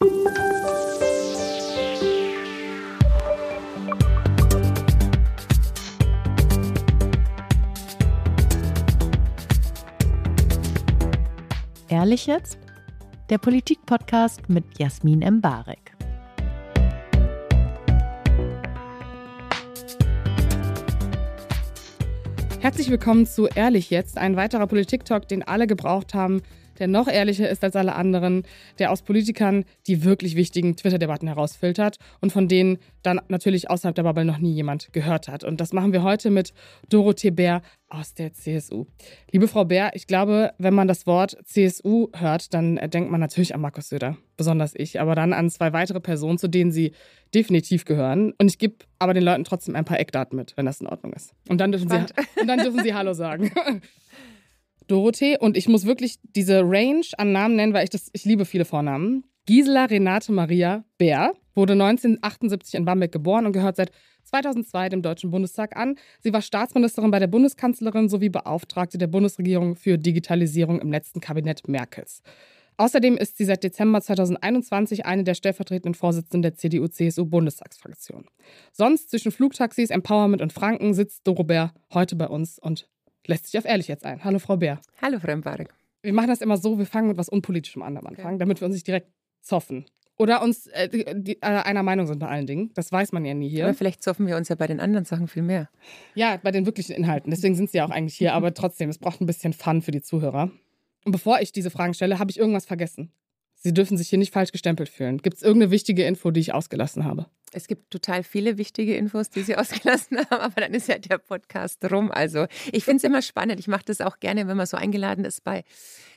Ehrlich jetzt? Der Politik-Podcast mit Jasmin Embarek. Herzlich willkommen zu Ehrlich jetzt, ein weiterer Politik-Talk, den alle gebraucht haben, der noch ehrlicher ist als alle anderen, der aus Politikern die wirklich wichtigen Twitter-Debatten herausfiltert und von denen dann natürlich außerhalb der Bubble noch nie jemand gehört hat. Und das machen wir heute mit Dorothee Bär aus der CSU. Liebe Frau Bär, ich glaube, wenn man das Wort CSU hört, dann denkt man natürlich an Markus Söder, besonders ich, aber dann an zwei weitere Personen, zu denen Sie definitiv gehören. Und ich gebe aber den Leuten trotzdem ein paar Eckdaten mit, wenn das in Ordnung ist. Und dann dürfen, Sie, und dann dürfen Sie Hallo sagen. Dorothee und ich muss wirklich diese Range an Namen nennen, weil ich das, ich liebe viele Vornamen. Gisela Renate Maria Bär wurde 1978 in Bamberg geboren und gehört seit 2002 dem Deutschen Bundestag an. Sie war Staatsministerin bei der Bundeskanzlerin sowie Beauftragte der Bundesregierung für Digitalisierung im letzten Kabinett Merkels. Außerdem ist sie seit Dezember 2021 eine der stellvertretenden Vorsitzenden der CDU-CSU-Bundestagsfraktion. Sonst zwischen Flugtaxis, Empowerment und Franken sitzt Doro Bär heute bei uns und lässt sich auf ehrlich jetzt ein. Hallo, Frau Bär. Hallo, Frau Mbarek. Wir machen das immer so, wir fangen mit was Unpolitischem an am Anfang, okay. damit wir uns nicht direkt zoffen. Oder uns äh, die, äh, einer Meinung sind bei allen Dingen. Das weiß man ja nie hier. Aber vielleicht zoffen wir uns ja bei den anderen Sachen viel mehr. Ja, bei den wirklichen Inhalten. Deswegen sind sie ja auch eigentlich hier. Aber trotzdem, es braucht ein bisschen Fun für die Zuhörer. Und bevor ich diese Fragen stelle, habe ich irgendwas vergessen. Sie dürfen sich hier nicht falsch gestempelt fühlen. Gibt es irgendeine wichtige Info, die ich ausgelassen habe? Es gibt total viele wichtige Infos, die Sie ausgelassen haben, aber dann ist ja der Podcast rum. Also ich finde es immer spannend. Ich mache das auch gerne, wenn man so eingeladen ist bei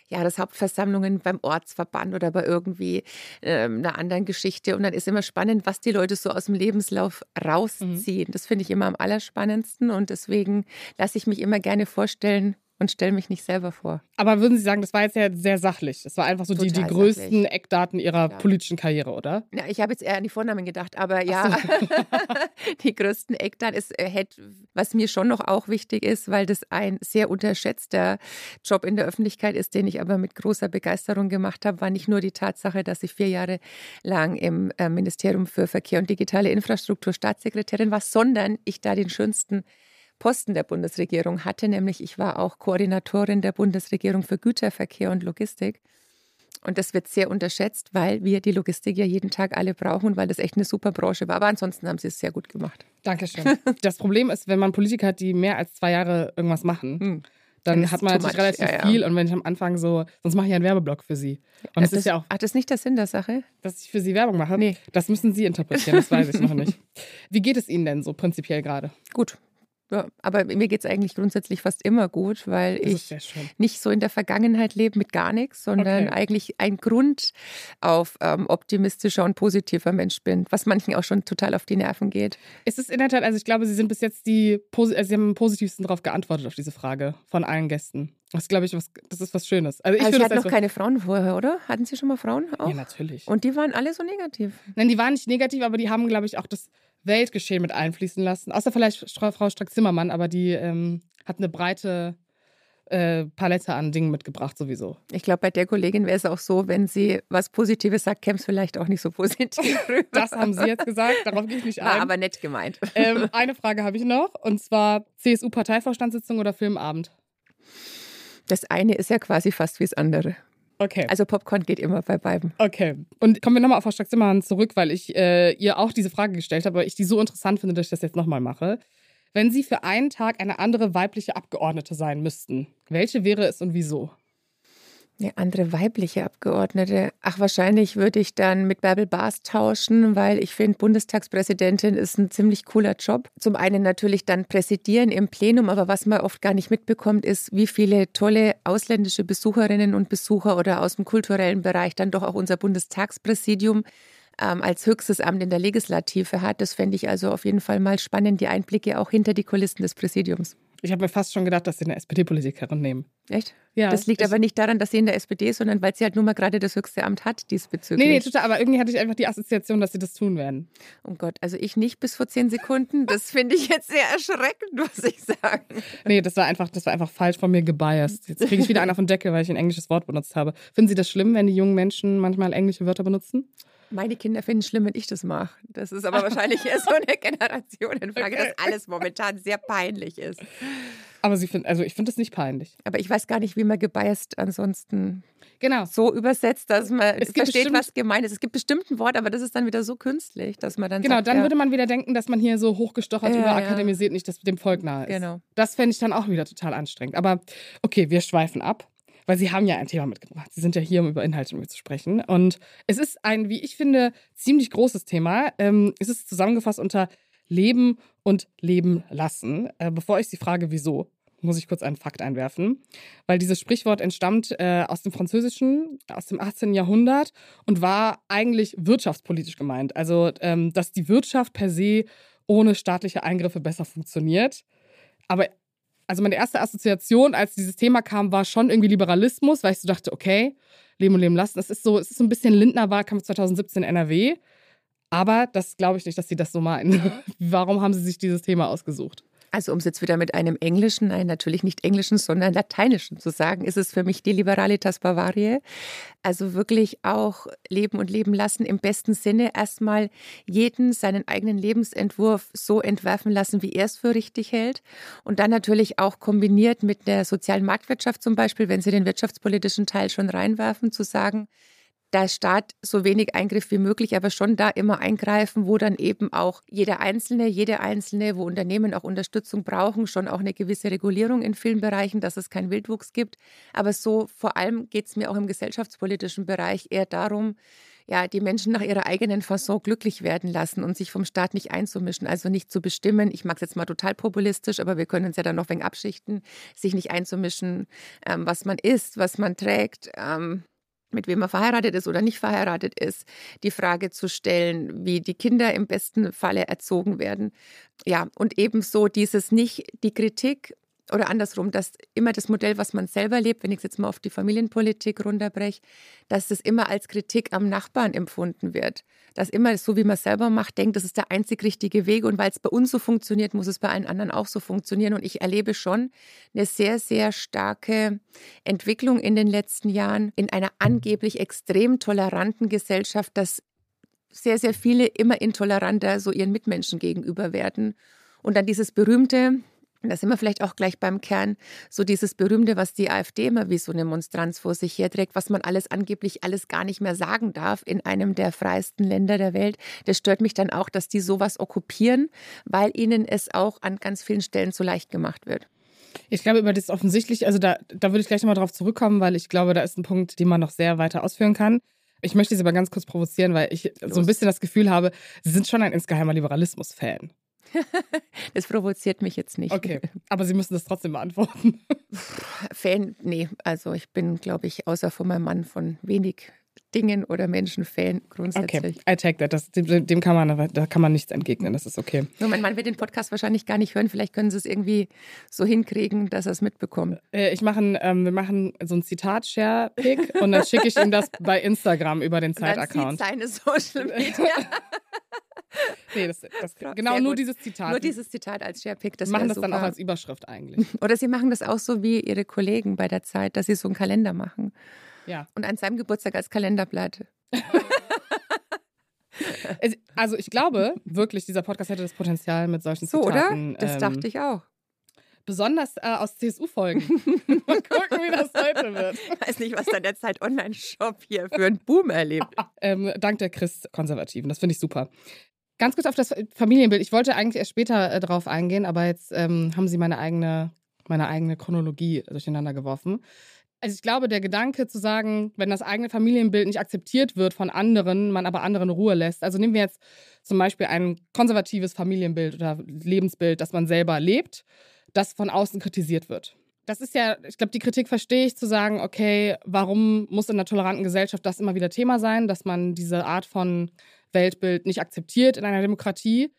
Jahreshauptversammlungen beim Ortsverband oder bei irgendwie äh, einer anderen Geschichte. Und dann ist immer spannend, was die Leute so aus dem Lebenslauf rausziehen. Mhm. Das finde ich immer am allerspannendsten und deswegen lasse ich mich immer gerne vorstellen, und stelle mich nicht selber vor. Aber würden Sie sagen, das war jetzt ja sehr sachlich. Das war einfach so die, die größten sachlich. Eckdaten Ihrer ja. politischen Karriere, oder? Ja, ich habe jetzt eher an die Vornamen gedacht, aber ja, so. die größten Eckdaten ist, äh, was mir schon noch auch wichtig ist, weil das ein sehr unterschätzter Job in der Öffentlichkeit ist, den ich aber mit großer Begeisterung gemacht habe, war nicht nur die Tatsache, dass ich vier Jahre lang im äh, Ministerium für Verkehr und digitale Infrastruktur Staatssekretärin war, sondern ich da den schönsten Posten der Bundesregierung hatte, nämlich ich war auch Koordinatorin der Bundesregierung für Güterverkehr und Logistik. Und das wird sehr unterschätzt, weil wir die Logistik ja jeden Tag alle brauchen, weil das echt eine super Branche war. Aber ansonsten haben sie es sehr gut gemacht. Dankeschön. Das Problem ist, wenn man Politiker hat, die mehr als zwei Jahre irgendwas machen, hm. dann hat man natürlich relativ ja, ja. viel. Und wenn ich am Anfang so, sonst mache ich einen Werbeblock für Sie. Und das, ist ja auch. Ach, das ist nicht der Sinn der Sache? Dass ich für Sie Werbung mache? Nee. Das müssen Sie interpretieren, das weiß ich noch nicht. Wie geht es Ihnen denn so prinzipiell gerade? Gut. Ja, aber mir geht es eigentlich grundsätzlich fast immer gut, weil ich nicht so in der Vergangenheit lebe mit gar nichts, sondern okay. eigentlich ein Grund auf ähm, optimistischer und positiver Mensch bin, was manchen auch schon total auf die Nerven geht. Ist es in der Tat, also ich glaube, Sie sind bis jetzt die, also Sie haben am positivsten darauf geantwortet auf diese Frage von allen Gästen. Das glaube ich, was, das ist was Schönes. Also ich also Sie hatten noch keine Frauen vorher, oder? Hatten Sie schon mal Frauen auch? Ja, natürlich. Und die waren alle so negativ? Nein, die waren nicht negativ, aber die haben, glaube ich, auch das Weltgeschehen mit einfließen lassen. Außer vielleicht Frau Strack-Zimmermann, aber die ähm, hat eine breite äh, Palette an Dingen mitgebracht sowieso. Ich glaube, bei der Kollegin wäre es auch so, wenn sie was Positives sagt, käme es vielleicht auch nicht so positiv rüber. Das haben Sie jetzt gesagt, darauf gehe ich nicht ein. War aber nett gemeint. Ähm, eine Frage habe ich noch, und zwar CSU-Parteivorstandssitzung oder Filmabend? Das eine ist ja quasi fast wie das andere. Okay. Also Popcorn geht immer bei beiden. Okay. Und kommen wir nochmal auf Frau Strack-Zimmermann zurück, weil ich äh, ihr auch diese Frage gestellt habe, aber ich die so interessant finde, dass ich das jetzt nochmal mache. Wenn Sie für einen Tag eine andere weibliche Abgeordnete sein müssten, welche wäre es und wieso? Eine andere weibliche Abgeordnete. Ach, wahrscheinlich würde ich dann mit Bärbel Baas tauschen, weil ich finde, Bundestagspräsidentin ist ein ziemlich cooler Job. Zum einen natürlich dann präsidieren im Plenum, aber was man oft gar nicht mitbekommt, ist, wie viele tolle ausländische Besucherinnen und Besucher oder aus dem kulturellen Bereich dann doch auch unser Bundestagspräsidium ähm, als höchstes Amt in der Legislative hat. Das fände ich also auf jeden Fall mal spannend, die Einblicke auch hinter die Kulissen des Präsidiums. Ich habe mir fast schon gedacht, dass sie eine SPD-Politikerin nehmen. Echt? Ja. Das liegt aber nicht daran, dass sie in der SPD ist, sondern weil sie halt nun mal gerade das höchste Amt hat diesbezüglich. Nee, nee, total. Aber irgendwie hatte ich einfach die Assoziation, dass sie das tun werden. Oh Gott, also ich nicht bis vor zehn Sekunden. Das finde ich jetzt sehr erschreckend, muss ich sagen. Nee, das war einfach, das war einfach falsch von mir gebiased. Jetzt kriege ich wieder einen auf den Deckel, weil ich ein englisches Wort benutzt habe. Finden Sie das schlimm, wenn die jungen Menschen manchmal englische Wörter benutzen? Meine Kinder finden es schlimm, wenn ich das mache. Das ist aber wahrscheinlich eher so eine Generationenfrage, okay. dass alles momentan sehr peinlich ist. Aber sie find, also ich finde es nicht peinlich. Aber ich weiß gar nicht, wie man gebiased ansonsten genau. so übersetzt, dass man es versteht, was gemeint ist. Es gibt bestimmt ein Wort, aber das ist dann wieder so künstlich, dass man dann Genau, sagt, dann ja. würde man wieder denken, dass man hier so hochgestochert ja, überakademisiert, ja. nicht dass dem Volk nahe ist. Genau. Das fände ich dann auch wieder total anstrengend. Aber okay, wir schweifen ab weil Sie haben ja ein Thema mitgebracht. Sie sind ja hier, um über Inhalte mit zu sprechen. Und es ist ein, wie ich finde, ziemlich großes Thema. Ähm, es ist zusammengefasst unter Leben und Leben lassen. Äh, bevor ich Sie frage, wieso, muss ich kurz einen Fakt einwerfen, weil dieses Sprichwort entstammt äh, aus dem Französischen, aus dem 18. Jahrhundert und war eigentlich wirtschaftspolitisch gemeint. Also, ähm, dass die Wirtschaft per se ohne staatliche Eingriffe besser funktioniert. Aber also meine erste Assoziation, als dieses Thema kam, war schon irgendwie Liberalismus, weil ich so dachte, okay, Leben und Leben lassen. Das ist so, es ist so ein bisschen Lindner Wahlkampf 2017 NRW. Aber das glaube ich nicht, dass Sie das so meinen. Warum haben Sie sich dieses Thema ausgesucht? Also um es jetzt wieder mit einem englischen, nein, natürlich nicht englischen, sondern lateinischen zu sagen, ist es für mich die Liberalitas Bavariae. Also wirklich auch leben und leben lassen im besten Sinne. Erstmal jeden seinen eigenen Lebensentwurf so entwerfen lassen, wie er es für richtig hält. Und dann natürlich auch kombiniert mit der sozialen Marktwirtschaft zum Beispiel, wenn Sie den wirtschaftspolitischen Teil schon reinwerfen, zu sagen, der Staat so wenig Eingriff wie möglich, aber schon da immer eingreifen, wo dann eben auch jeder Einzelne, jede Einzelne, wo Unternehmen auch Unterstützung brauchen, schon auch eine gewisse Regulierung in vielen Bereichen, dass es keinen Wildwuchs gibt. Aber so vor allem geht es mir auch im gesellschaftspolitischen Bereich eher darum, ja, die Menschen nach ihrer eigenen Fasson glücklich werden lassen und sich vom Staat nicht einzumischen, also nicht zu bestimmen. Ich mag es jetzt mal total populistisch, aber wir können uns ja dann noch wegen abschichten, sich nicht einzumischen, ähm, was man isst, was man trägt, ähm, mit wem er verheiratet ist oder nicht verheiratet ist, die Frage zu stellen, wie die Kinder im besten Falle erzogen werden. Ja, und ebenso dieses nicht die Kritik oder andersrum, dass immer das Modell, was man selber lebt, wenn ich es jetzt mal auf die Familienpolitik runterbreche, dass das immer als Kritik am Nachbarn empfunden wird. Dass immer so, wie man es selber macht, denkt, das ist der einzig richtige Weg und weil es bei uns so funktioniert, muss es bei allen anderen auch so funktionieren. Und ich erlebe schon eine sehr, sehr starke Entwicklung in den letzten Jahren in einer angeblich extrem toleranten Gesellschaft, dass sehr, sehr viele immer intoleranter so ihren Mitmenschen gegenüber werden. Und dann dieses berühmte, da sind wir vielleicht auch gleich beim Kern, so dieses Berühmte, was die AfD immer wie so eine Monstranz vor sich herträgt, was man alles angeblich alles gar nicht mehr sagen darf in einem der freiesten Länder der Welt. Das stört mich dann auch, dass die sowas okkupieren, weil ihnen es auch an ganz vielen Stellen so leicht gemacht wird. Ich glaube, über das offensichtlich, also da, da würde ich gleich nochmal drauf zurückkommen, weil ich glaube, da ist ein Punkt, den man noch sehr weiter ausführen kann. Ich möchte Sie aber ganz kurz provozieren, weil ich Los. so ein bisschen das Gefühl habe, Sie sind schon ein insgeheimer Liberalismus-Fan. das provoziert mich jetzt nicht. Okay, aber Sie müssen das trotzdem beantworten. Fan, nee, also ich bin, glaube ich, außer von meinem Mann von wenig Dingen oder Menschen Fan grundsätzlich. Okay, I take that. Das, dem, dem, kann man, da kann man nichts entgegnen. Das ist okay. Nur mein Mann wird den Podcast wahrscheinlich gar nicht hören. Vielleicht können Sie es irgendwie so hinkriegen, dass er es mitbekommt. Äh, ich mache, ähm, wir machen so ein Zitat-Share-Pick und dann schicke ich ihm das bei Instagram über den Zeit-Account. Seine Social Media. nee, das, das genau nur dieses Zitat. Nur dieses Zitat als Sharepick. Das machen das super. dann auch als Überschrift eigentlich. Oder Sie machen das auch so wie Ihre Kollegen bei der Zeit, dass Sie so einen Kalender machen. Ja. Und an seinem Geburtstag als Kalenderblatt. also ich glaube wirklich, dieser Podcast hätte das Potenzial mit solchen so, Zitaten. oder? Das ähm, dachte ich auch. Besonders äh, aus CSU-Folgen. Mal gucken, wie das heute wird. Ich weiß nicht, was da der Zeit Online-Shop hier für einen Boom erlebt. ähm, dank der Christ-Konservativen. Das finde ich super. Ganz kurz auf das Familienbild. Ich wollte eigentlich erst später äh, drauf eingehen, aber jetzt ähm, haben Sie meine eigene, meine eigene Chronologie durcheinander geworfen. Also ich glaube, der Gedanke zu sagen, wenn das eigene Familienbild nicht akzeptiert wird von anderen, man aber anderen Ruhe lässt. Also nehmen wir jetzt zum Beispiel ein konservatives Familienbild oder Lebensbild, das man selber lebt, das von außen kritisiert wird. Das ist ja, ich glaube, die Kritik verstehe ich, zu sagen, okay, warum muss in einer toleranten Gesellschaft das immer wieder Thema sein, dass man diese Art von Weltbild nicht akzeptiert in einer Demokratie.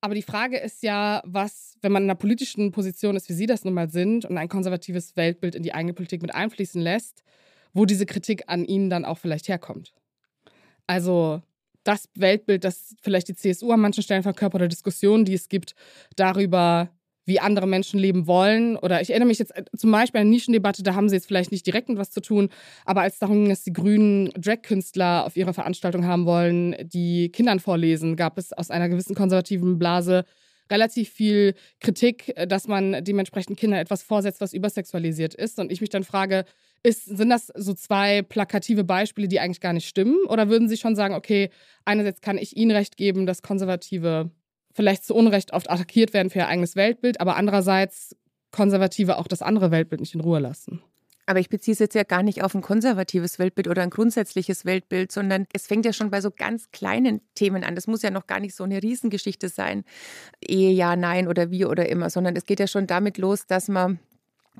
Aber die Frage ist ja, was, wenn man in einer politischen Position ist, wie Sie das nun mal sind, und ein konservatives Weltbild in die eigene Politik mit einfließen lässt, wo diese Kritik an Ihnen dann auch vielleicht herkommt. Also das Weltbild, das vielleicht die CSU an manchen Stellen verkörpert oder Diskussionen, die es gibt darüber, wie andere Menschen leben wollen. Oder ich erinnere mich jetzt äh, zum Beispiel an eine Nischendebatte, da haben sie jetzt vielleicht nicht direkt mit was zu tun, aber als darum ging, dass die grünen Drag-Künstler auf ihrer Veranstaltung haben wollen, die Kindern vorlesen, gab es aus einer gewissen konservativen Blase relativ viel Kritik, äh, dass man dementsprechend Kindern etwas vorsetzt, was übersexualisiert ist. Und ich mich dann frage, ist, sind das so zwei plakative Beispiele, die eigentlich gar nicht stimmen? Oder würden Sie schon sagen, okay, einerseits kann ich Ihnen recht geben, dass Konservative vielleicht zu Unrecht oft attackiert werden für ihr eigenes Weltbild, aber andererseits Konservative auch das andere Weltbild nicht in Ruhe lassen? Aber ich beziehe es jetzt ja gar nicht auf ein konservatives Weltbild oder ein grundsätzliches Weltbild, sondern es fängt ja schon bei so ganz kleinen Themen an. Das muss ja noch gar nicht so eine Riesengeschichte sein, Ehe, ja, nein oder wie oder immer, sondern es geht ja schon damit los, dass man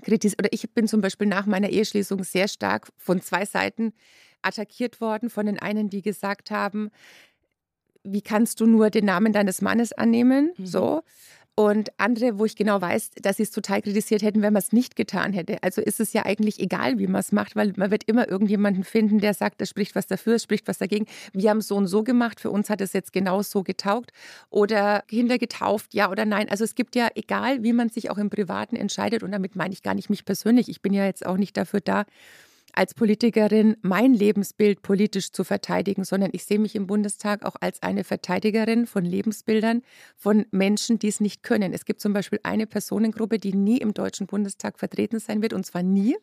kritisiert, oder ich bin zum Beispiel nach meiner Eheschließung sehr stark von zwei Seiten attackiert worden. Von den einen, die gesagt haben, wie kannst du nur den Namen deines Mannes annehmen? Mhm. So und andere, wo ich genau weiß, dass sie es total kritisiert hätten, wenn man es nicht getan hätte. Also ist es ja eigentlich egal, wie man es macht, weil man wird immer irgendjemanden finden, der sagt, es spricht was dafür, es spricht was dagegen. Wir haben es so und so gemacht, für uns hat es jetzt genau so getaugt oder Kinder getauft, ja oder nein. Also es gibt ja, egal wie man sich auch im Privaten entscheidet, und damit meine ich gar nicht mich persönlich, ich bin ja jetzt auch nicht dafür da, als Politikerin mein Lebensbild politisch zu verteidigen, sondern ich sehe mich im Bundestag auch als eine Verteidigerin von Lebensbildern von Menschen, die es nicht können. Es gibt zum Beispiel eine Personengruppe, die nie im Deutschen Bundestag vertreten sein wird, und zwar nie.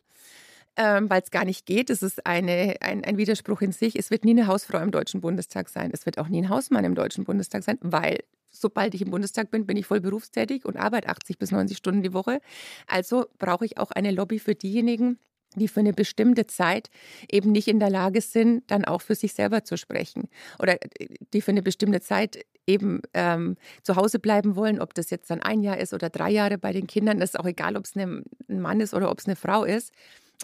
Ähm, weil es gar nicht geht. Es ist eine, ein, ein Widerspruch in sich. Es wird nie eine Hausfrau im Deutschen Bundestag sein. Es wird auch nie ein Hausmann im Deutschen Bundestag sein, weil sobald ich im Bundestag bin, bin ich voll berufstätig und arbeite 80 bis 90 Stunden die Woche. Also brauche ich auch eine Lobby für diejenigen, die für eine bestimmte Zeit eben nicht in der Lage sind, dann auch für sich selber zu sprechen. Oder äh, die für eine bestimmte Zeit eben ähm, zu Hause bleiben wollen, ob das jetzt dann ein Jahr ist oder drei Jahre bei den Kindern, das ist auch egal, ob es ein Mann ist oder ob es eine Frau ist.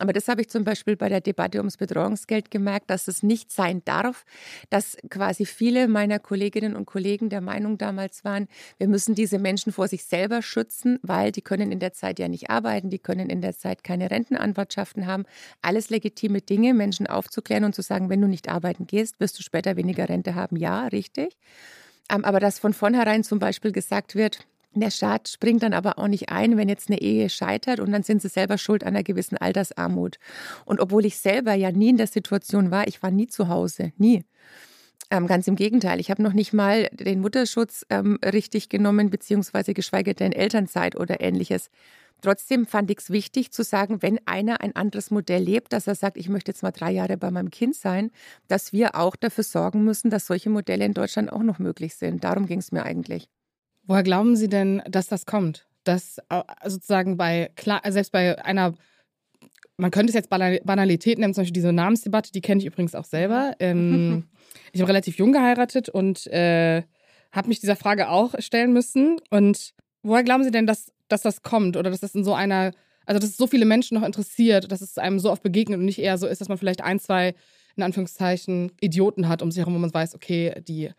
Aber das habe ich zum Beispiel bei der Debatte ums Betreuungsgeld gemerkt, dass es nicht sein darf, dass quasi viele meiner Kolleginnen und Kollegen der Meinung damals waren, wir müssen diese Menschen vor sich selber schützen, weil die können in der Zeit ja nicht arbeiten, die können in der Zeit keine Rentenanwartschaften haben. Alles legitime Dinge, Menschen aufzuklären und zu sagen, wenn du nicht arbeiten gehst, wirst du später weniger Rente haben. Ja, richtig. Ähm, aber dass von vornherein zum Beispiel gesagt wird, der Staat springt dann aber auch nicht ein, wenn jetzt eine Ehe scheitert und dann sind sie selber schuld an einer gewissen Altersarmut. Und obwohl ich selber ja nie in der Situation war, ich war nie zu Hause, nie. Ähm, ganz im Gegenteil, ich habe noch nicht mal den Mutterschutz ähm, richtig genommen, beziehungsweise geschweige denn Elternzeit oder ähnliches. Trotzdem fand ich es wichtig zu sagen, wenn einer ein anderes Modell lebt, dass er sagt, ich möchte jetzt mal drei Jahre bei meinem Kind sein, dass wir auch dafür sorgen müssen, dass solche Modelle in Deutschland auch noch möglich sind. Darum ging es mir eigentlich. Woher glauben Sie denn, dass das kommt? Dass äh, sozusagen bei, selbst bei einer, man könnte es jetzt Banalität nennen, zum Beispiel diese Namensdebatte, die kenne ich übrigens auch selber. Ähm, ich habe relativ jung geheiratet und äh, habe mich dieser Frage auch stellen müssen. Und woher glauben Sie denn, dass, dass das kommt oder dass das in so einer, also dass es so viele Menschen noch interessiert, dass es einem so oft begegnet und nicht eher so ist, dass man vielleicht ein, zwei, in Anführungszeichen, Idioten hat um sich herum, wo man weiß, okay, die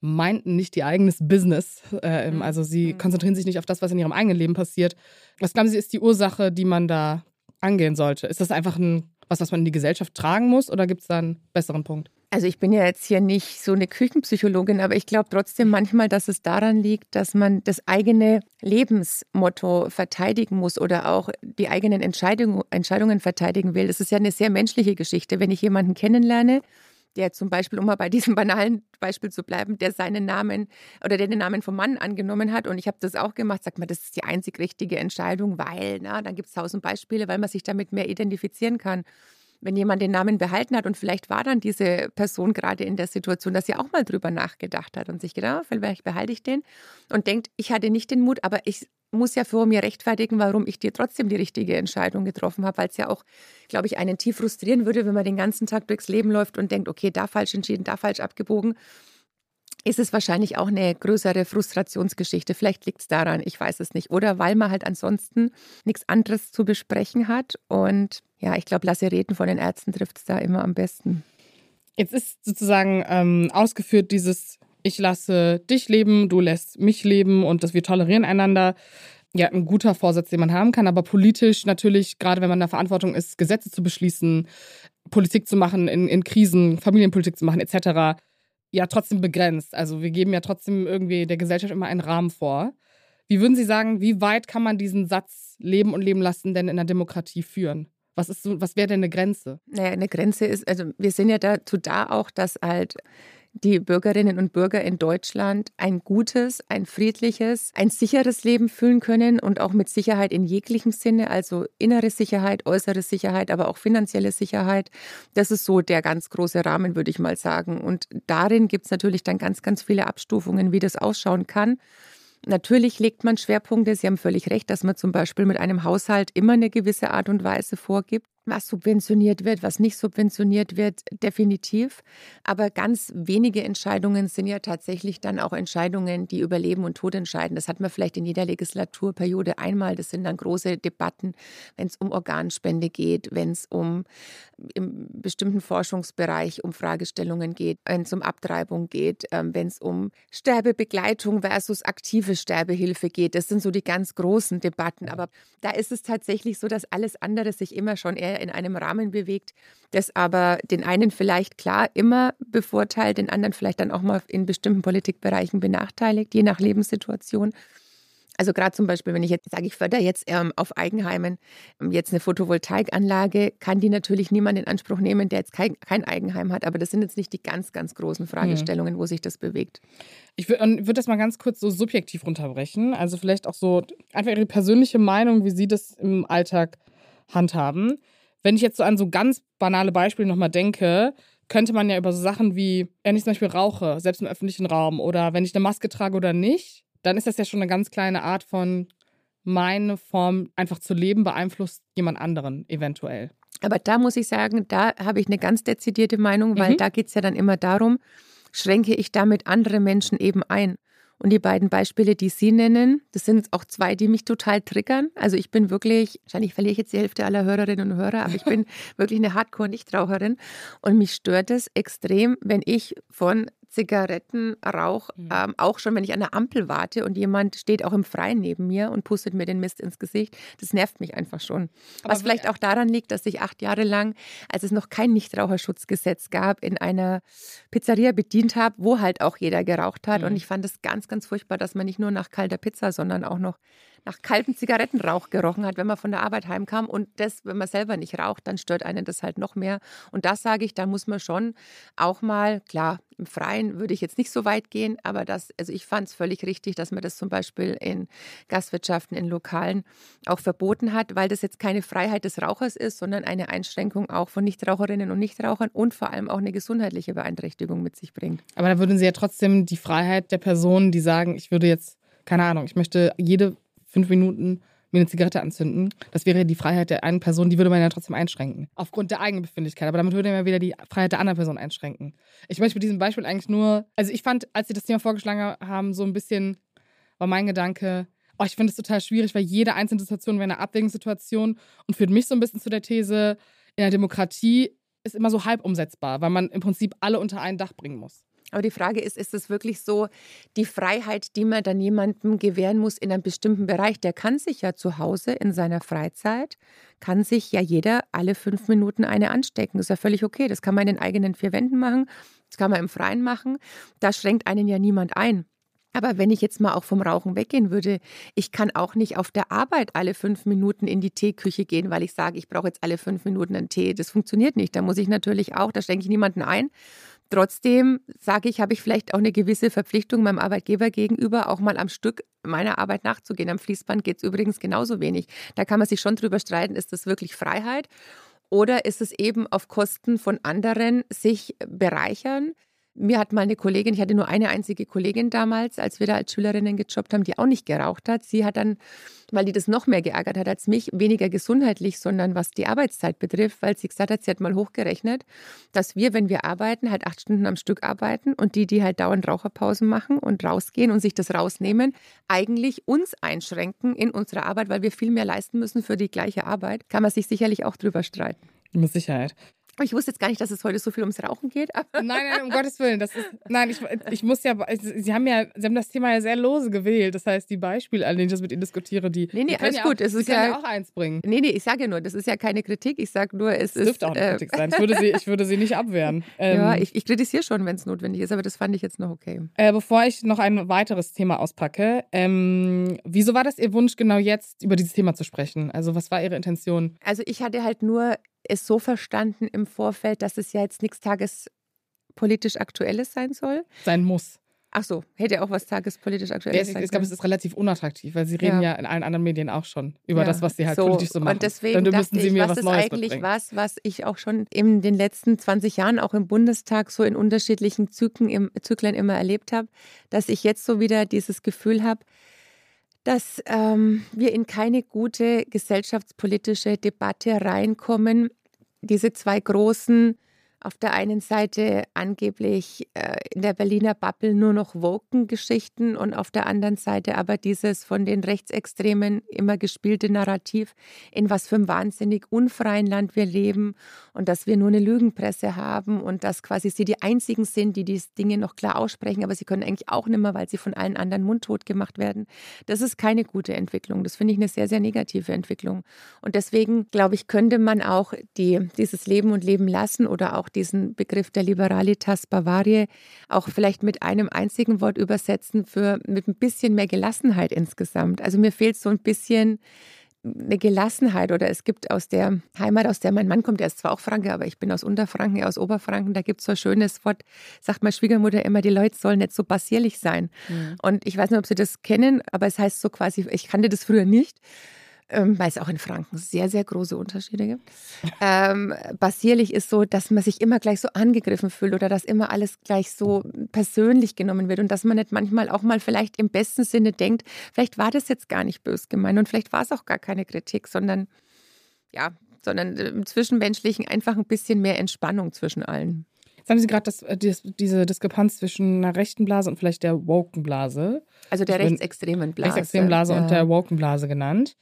meinten nicht ihr eigenes Business. Äh, mhm. Also sie mhm. konzentrieren sich nicht auf das, was in ihrem eigenen Leben passiert. Was glauben Sie, ist die Ursache, die man da angehen sollte? Ist das einfach ein, was, was man in die Gesellschaft tragen muss oder gibt es da einen besseren Punkt? Also ich bin ja jetzt hier nicht so eine Küchenpsychologin, aber ich glaube trotzdem manchmal, dass es daran liegt, dass man das eigene Lebensmotto verteidigen muss oder auch die eigenen Entscheidung, Entscheidungen verteidigen will. Das ist ja eine sehr menschliche Geschichte. Wenn ich jemanden kennenlerne der zum Beispiel, um mal bei diesem banalen Beispiel zu bleiben, der seinen Namen oder der den Namen vom Mann angenommen hat. Und ich habe das auch gemacht, sagt man, das ist die einzig richtige Entscheidung, weil, na, dann gibt es tausend Beispiele, weil man sich damit mehr identifizieren kann. Wenn jemand den Namen behalten hat und vielleicht war dann diese Person gerade in der Situation, dass sie auch mal drüber nachgedacht hat und sich gedacht, oh, vielleicht behalte ich den und denkt, ich hatte nicht den Mut, aber ich muss ja vor mir rechtfertigen, warum ich dir trotzdem die richtige Entscheidung getroffen habe, weil es ja auch, glaube ich, einen tief frustrieren würde, wenn man den ganzen Tag durchs Leben läuft und denkt, okay, da falsch entschieden, da falsch abgebogen. Ist es wahrscheinlich auch eine größere Frustrationsgeschichte. Vielleicht liegt es daran, ich weiß es nicht. Oder weil man halt ansonsten nichts anderes zu besprechen hat. Und ja, ich glaube, lasse reden von den Ärzten trifft es da immer am besten. Jetzt ist sozusagen ähm, ausgeführt dieses ich lasse dich leben, du lässt mich leben und dass wir tolerieren einander. Ja, ein guter Vorsatz, den man haben kann, aber politisch natürlich, gerade wenn man in der Verantwortung ist, Gesetze zu beschließen, Politik zu machen, in, in Krisen, Familienpolitik zu machen, etc., ja trotzdem begrenzt. Also wir geben ja trotzdem irgendwie der Gesellschaft immer einen Rahmen vor. Wie würden Sie sagen, wie weit kann man diesen Satz Leben und Leben lassen denn in der Demokratie führen? Was, ist so, was wäre denn eine Grenze? Naja, eine Grenze ist, also wir sind ja dazu da auch, dass halt die Bürgerinnen und Bürger in Deutschland ein gutes, ein friedliches, ein sicheres Leben fühlen können und auch mit Sicherheit in jeglichem Sinne, also innere Sicherheit, äußere Sicherheit, aber auch finanzielle Sicherheit. Das ist so der ganz große Rahmen, würde ich mal sagen. Und darin gibt es natürlich dann ganz, ganz viele Abstufungen, wie das ausschauen kann. Natürlich legt man Schwerpunkte. Sie haben völlig recht, dass man zum Beispiel mit einem Haushalt immer eine gewisse Art und Weise vorgibt was subventioniert wird, was nicht subventioniert wird, definitiv. Aber ganz wenige Entscheidungen sind ja tatsächlich dann auch Entscheidungen, die über Leben und Tod entscheiden. Das hat man vielleicht in jeder Legislaturperiode einmal. Das sind dann große Debatten, wenn es um Organspende geht, wenn es um im bestimmten Forschungsbereich um Fragestellungen geht, wenn es um Abtreibung geht, ähm, wenn es um Sterbebegleitung versus aktive Sterbehilfe geht. Das sind so die ganz großen Debatten. Aber da ist es tatsächlich so, dass alles andere sich immer schon eher in einem Rahmen bewegt, das aber den einen vielleicht klar immer bevorteilt, den anderen vielleicht dann auch mal in bestimmten Politikbereichen benachteiligt, je nach Lebenssituation. Also gerade zum Beispiel, wenn ich jetzt sage, ich fördere jetzt ähm, auf Eigenheimen ähm, jetzt eine Photovoltaikanlage, kann die natürlich niemand in Anspruch nehmen, der jetzt kein, kein Eigenheim hat. Aber das sind jetzt nicht die ganz, ganz großen mhm. Fragestellungen, mhm. wo sich das bewegt. Ich würde würd das mal ganz kurz so subjektiv runterbrechen. Also vielleicht auch so einfach Ihre persönliche Meinung, wie Sie das im Alltag handhaben. Wenn ich jetzt so an so ganz banale Beispiele nochmal denke, könnte man ja über so Sachen wie, wenn ich zum Beispiel rauche, selbst im öffentlichen Raum, oder wenn ich eine Maske trage oder nicht, dann ist das ja schon eine ganz kleine Art von meine Form einfach zu leben beeinflusst jemand anderen eventuell. Aber da muss ich sagen, da habe ich eine ganz dezidierte Meinung, weil mhm. da geht es ja dann immer darum, schränke ich damit andere Menschen eben ein. Und die beiden Beispiele, die Sie nennen, das sind auch zwei, die mich total triggern. Also ich bin wirklich, wahrscheinlich verliere ich jetzt die Hälfte aller Hörerinnen und Hörer, aber ich bin wirklich eine Hardcore-Nichtraucherin. Und mich stört es extrem, wenn ich von Zigarettenrauch, mhm. ähm, auch schon, wenn ich an der Ampel warte und jemand steht auch im Freien neben mir und pustet mir den Mist ins Gesicht. Das nervt mich einfach schon. Aber Was vielleicht auch daran liegt, dass ich acht Jahre lang, als es noch kein Nichtraucherschutzgesetz gab, in einer Pizzeria bedient habe, wo halt auch jeder geraucht hat. Mhm. Und ich fand es ganz, ganz furchtbar, dass man nicht nur nach kalter Pizza, sondern auch noch nach kaltem Zigarettenrauch gerochen hat, wenn man von der Arbeit heimkam. Und das, wenn man selber nicht raucht, dann stört einen das halt noch mehr. Und das sage ich, da muss man schon auch mal, klar, im Freien würde ich jetzt nicht so weit gehen, aber das, also ich fand es völlig richtig, dass man das zum Beispiel in Gastwirtschaften, in Lokalen auch verboten hat, weil das jetzt keine Freiheit des Rauchers ist, sondern eine Einschränkung auch von Nichtraucherinnen und Nichtrauchern und vor allem auch eine gesundheitliche Beeinträchtigung mit sich bringt. Aber da würden Sie ja trotzdem die Freiheit der Personen, die sagen, ich würde jetzt, keine Ahnung, ich möchte jede fünf Minuten mir eine Zigarette anzünden. Das wäre die Freiheit der einen Person, die würde man ja trotzdem einschränken. Aufgrund der eigenen Befindlichkeit. Aber damit würde man wieder die Freiheit der anderen Person einschränken. Ich möchte mit diesem Beispiel eigentlich nur, also ich fand, als sie das Thema vorgeschlagen haben, so ein bisschen war mein Gedanke, oh, ich finde es total schwierig, weil jede einzelne Situation wäre eine Abwägungssituation und führt mich so ein bisschen zu der These, in der Demokratie ist immer so halb umsetzbar, weil man im Prinzip alle unter ein Dach bringen muss. Aber die Frage ist, ist es wirklich so die Freiheit, die man dann jemandem gewähren muss in einem bestimmten Bereich? Der kann sich ja zu Hause in seiner Freizeit, kann sich ja jeder alle fünf Minuten eine anstecken. Das ist ja völlig okay. Das kann man in den eigenen vier Wänden machen. Das kann man im Freien machen. Da schränkt einen ja niemand ein. Aber wenn ich jetzt mal auch vom Rauchen weggehen würde, ich kann auch nicht auf der Arbeit alle fünf Minuten in die Teeküche gehen, weil ich sage, ich brauche jetzt alle fünf Minuten einen Tee. Das funktioniert nicht. Da muss ich natürlich auch, da schränke ich niemanden ein. Trotzdem sage ich, habe ich vielleicht auch eine gewisse Verpflichtung meinem Arbeitgeber gegenüber, auch mal am Stück meiner Arbeit nachzugehen. Am Fließband geht es übrigens genauso wenig. Da kann man sich schon drüber streiten, ist das wirklich Freiheit oder ist es eben auf Kosten von anderen sich bereichern? Mir hat mal eine Kollegin, ich hatte nur eine einzige Kollegin damals, als wir da als Schülerinnen gejobbt haben, die auch nicht geraucht hat. Sie hat dann, weil die das noch mehr geärgert hat als mich, weniger gesundheitlich, sondern was die Arbeitszeit betrifft, weil sie gesagt hat, sie hat mal hochgerechnet, dass wir, wenn wir arbeiten, halt acht Stunden am Stück arbeiten und die, die halt dauernd Raucherpausen machen und rausgehen und sich das rausnehmen, eigentlich uns einschränken in unserer Arbeit, weil wir viel mehr leisten müssen für die gleiche Arbeit. Kann man sich sicherlich auch drüber streiten. Mit Sicherheit. Ich wusste jetzt gar nicht, dass es heute so viel ums Rauchen geht. nein, nein, um Gottes Willen. Das ist, nein, ich, ich muss ja, Sie haben ja, Sie haben das Thema ja sehr lose gewählt. Das heißt, die Beispiele, an denen ich das mit Ihnen diskutiere, die. Nee, nee, alles ja gut. Auch, es ist ja, ja, auch eins bringen. Nee, nee, ich sage ja nur, das ist ja keine Kritik. Ich sage nur, es, es ist. dürfte auch eine äh, Kritik sein. Ich würde sie, ich würde sie nicht abwehren. Ähm, ja, ich, ich kritisiere schon, wenn es notwendig ist, aber das fand ich jetzt noch okay. Äh, bevor ich noch ein weiteres Thema auspacke, ähm, wieso war das Ihr Wunsch, genau jetzt über dieses Thema zu sprechen? Also, was war Ihre Intention? Also, ich hatte halt nur es so verstanden im Vorfeld, dass es ja jetzt nichts tagespolitisch Aktuelles sein soll. Sein muss. Ach so, hätte auch was tagespolitisch Aktuelles sein Ich glaube, es ist relativ unattraktiv, weil Sie reden ja, ja in allen anderen Medien auch schon über ja. das, was Sie halt so, politisch so machen. Und deswegen Dann dachte Sie mir ich, was, was ist Neues eigentlich mitbringen. was, was ich auch schon in den letzten 20 Jahren auch im Bundestag so in unterschiedlichen Zyklen, im, Zyklen immer erlebt habe, dass ich jetzt so wieder dieses Gefühl habe, dass ähm, wir in keine gute gesellschaftspolitische Debatte reinkommen. Diese zwei großen auf der einen Seite angeblich äh, in der Berliner Bubble nur noch Woken-Geschichten und auf der anderen Seite aber dieses von den Rechtsextremen immer gespielte Narrativ, in was für einem wahnsinnig unfreien Land wir leben und dass wir nur eine Lügenpresse haben und dass quasi sie die einzigen sind, die diese Dinge noch klar aussprechen, aber sie können eigentlich auch nicht mehr, weil sie von allen anderen mundtot gemacht werden. Das ist keine gute Entwicklung. Das finde ich eine sehr, sehr negative Entwicklung. Und deswegen, glaube ich, könnte man auch die, dieses Leben und Leben lassen oder auch auch diesen Begriff der Liberalitas Bavaria auch vielleicht mit einem einzigen Wort übersetzen für mit ein bisschen mehr Gelassenheit insgesamt. Also mir fehlt so ein bisschen eine Gelassenheit oder es gibt aus der Heimat, aus der mein Mann kommt, der ist zwar auch Franke, aber ich bin aus Unterfranken, aus Oberfranken, da gibt es so ein schönes Wort, sagt meine Schwiegermutter immer, die Leute sollen nicht so passierlich sein. Mhm. Und ich weiß nicht, ob Sie das kennen, aber es heißt so quasi, ich kannte das früher nicht ähm, weil es auch in Franken sehr, sehr große Unterschiede gibt. Ähm, basierlich ist so, dass man sich immer gleich so angegriffen fühlt oder dass immer alles gleich so persönlich genommen wird und dass man nicht manchmal auch mal vielleicht im besten Sinne denkt, vielleicht war das jetzt gar nicht bös gemeint und vielleicht war es auch gar keine Kritik, sondern ja, sondern im Zwischenmenschlichen einfach ein bisschen mehr Entspannung zwischen allen. Jetzt haben Sie gerade das, äh, das, diese Diskrepanz zwischen einer rechten Blase und vielleicht der woken Blase. Also der rechtsextremen Blase. Rechtsextremen Blase ja. und der woken Blase genannt.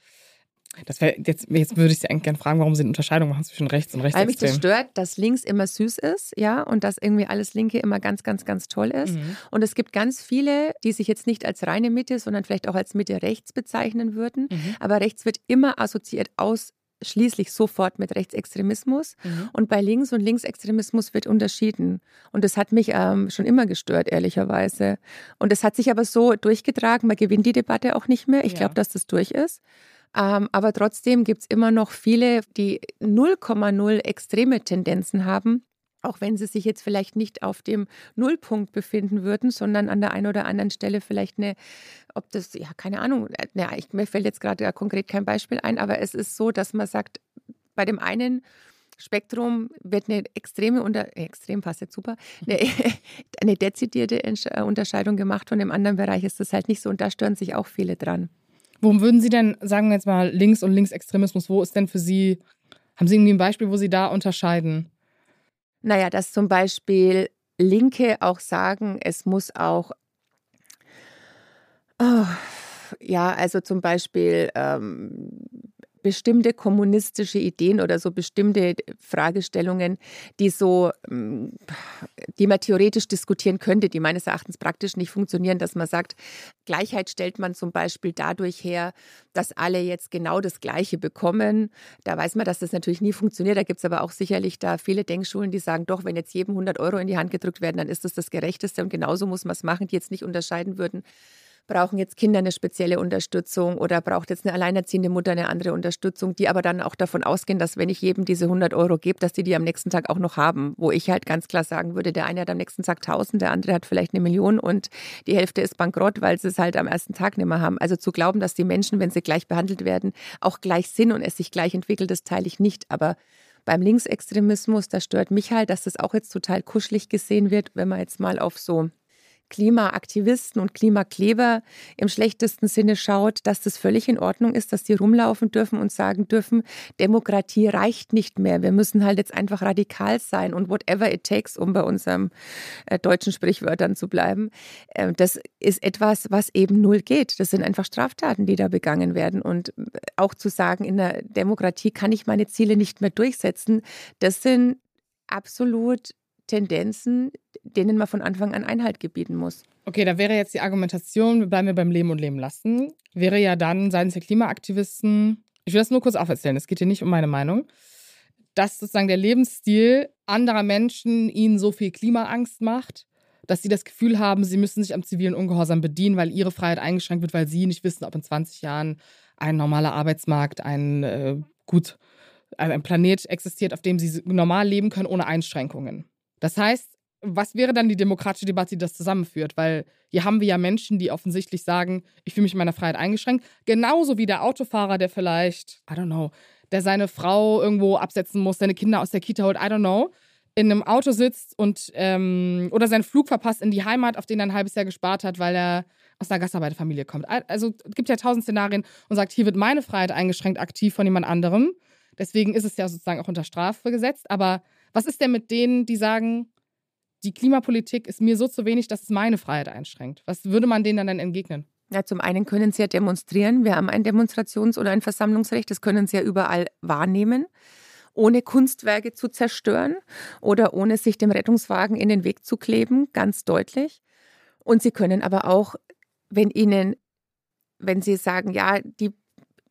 Das wär, jetzt, jetzt würde ich Sie eigentlich gerne fragen, warum Sie eine Unterscheidung machen zwischen rechts und rechts. Weil mich das stört, dass links immer süß ist, ja, und dass irgendwie alles Linke immer ganz, ganz, ganz toll ist. Mhm. Und es gibt ganz viele, die sich jetzt nicht als reine Mitte, sondern vielleicht auch als Mitte rechts bezeichnen würden. Mhm. Aber rechts wird immer assoziiert aus schließlich sofort mit Rechtsextremismus. Mhm. Und bei Links- und Linksextremismus wird unterschieden. Und das hat mich ähm, schon immer gestört, ehrlicherweise. Und es hat sich aber so durchgetragen, man gewinnt die Debatte auch nicht mehr. Ich ja. glaube, dass das durch ist. Ähm, aber trotzdem gibt es immer noch viele, die 0,0 extreme Tendenzen haben. Auch wenn sie sich jetzt vielleicht nicht auf dem Nullpunkt befinden würden, sondern an der einen oder anderen Stelle vielleicht eine, ob das, ja, keine Ahnung, ja, ich, mir fällt jetzt gerade konkret kein Beispiel ein, aber es ist so, dass man sagt, bei dem einen Spektrum wird eine extreme Unter äh, extrem passt jetzt super, eine, eine dezidierte Unterscheidung gemacht. Von dem anderen Bereich ist das halt nicht so und da stören sich auch viele dran. Worum würden Sie denn, sagen wir jetzt mal, Links- und Linksextremismus, wo ist denn für Sie, haben Sie irgendwie ein Beispiel, wo Sie da unterscheiden? Naja, dass zum Beispiel Linke auch sagen, es muss auch, oh, ja, also zum Beispiel ähm, bestimmte kommunistische Ideen oder so bestimmte Fragestellungen, die so, mm, die man theoretisch diskutieren könnte, die meines Erachtens praktisch nicht funktionieren, dass man sagt, Gleichheit stellt man zum Beispiel dadurch her, dass alle jetzt genau das Gleiche bekommen. Da weiß man, dass das natürlich nie funktioniert. Da gibt es aber auch sicherlich da viele Denkschulen, die sagen, doch, wenn jetzt jedem 100 Euro in die Hand gedrückt werden, dann ist das das Gerechteste und genauso muss man es machen, die jetzt nicht unterscheiden würden brauchen jetzt Kinder eine spezielle Unterstützung oder braucht jetzt eine alleinerziehende Mutter eine andere Unterstützung, die aber dann auch davon ausgehen, dass wenn ich jedem diese 100 Euro gebe, dass die die am nächsten Tag auch noch haben. Wo ich halt ganz klar sagen würde, der eine hat am nächsten Tag 1000, der andere hat vielleicht eine Million und die Hälfte ist bankrott, weil sie es halt am ersten Tag nicht mehr haben. Also zu glauben, dass die Menschen, wenn sie gleich behandelt werden, auch gleich sind und es sich gleich entwickelt, das teile ich nicht. Aber beim Linksextremismus, da stört mich halt, dass das auch jetzt total kuschelig gesehen wird, wenn man jetzt mal auf so Klimaaktivisten und Klimakleber im schlechtesten Sinne schaut, dass das völlig in Ordnung ist, dass die rumlaufen dürfen und sagen dürfen, Demokratie reicht nicht mehr. Wir müssen halt jetzt einfach radikal sein und whatever it takes, um bei unseren äh, deutschen Sprichwörtern zu bleiben. Äh, das ist etwas, was eben null geht. Das sind einfach Straftaten, die da begangen werden. Und auch zu sagen, in der Demokratie kann ich meine Ziele nicht mehr durchsetzen, das sind absolut Tendenzen, denen man von Anfang an Einhalt gebieten muss. Okay, da wäre jetzt die Argumentation, wir bleiben wir beim Leben und Leben lassen, wäre ja dann seitens der Klimaaktivisten, ich will das nur kurz auferzählen, es geht hier nicht um meine Meinung, dass sozusagen der Lebensstil anderer Menschen ihnen so viel Klimaangst macht, dass sie das Gefühl haben, sie müssen sich am zivilen Ungehorsam bedienen, weil ihre Freiheit eingeschränkt wird, weil sie nicht wissen, ob in 20 Jahren ein normaler Arbeitsmarkt, ein äh, gut, ein Planet existiert, auf dem sie normal leben können ohne Einschränkungen. Das heißt, was wäre dann die demokratische Debatte, die das zusammenführt? Weil hier haben wir ja Menschen, die offensichtlich sagen, ich fühle mich in meiner Freiheit eingeschränkt. Genauso wie der Autofahrer, der vielleicht, I don't know, der seine Frau irgendwo absetzen muss, seine Kinder aus der Kita holt, I don't know, in einem Auto sitzt und ähm, oder seinen Flug verpasst in die Heimat, auf den er ein halbes Jahr gespart hat, weil er aus einer Gastarbeiterfamilie kommt. Also es gibt ja tausend Szenarien und sagt, hier wird meine Freiheit eingeschränkt aktiv von jemand anderem. Deswegen ist es ja sozusagen auch unter Strafe gesetzt. Aber was ist denn mit denen, die sagen, die Klimapolitik ist mir so zu wenig, dass es meine Freiheit einschränkt? Was würde man denen dann entgegnen? Ja, zum einen können sie ja demonstrieren. Wir haben ein Demonstrations- oder ein Versammlungsrecht. Das können sie ja überall wahrnehmen, ohne Kunstwerke zu zerstören oder ohne sich dem Rettungswagen in den Weg zu kleben, ganz deutlich. Und sie können aber auch, wenn ihnen, wenn sie sagen, ja, die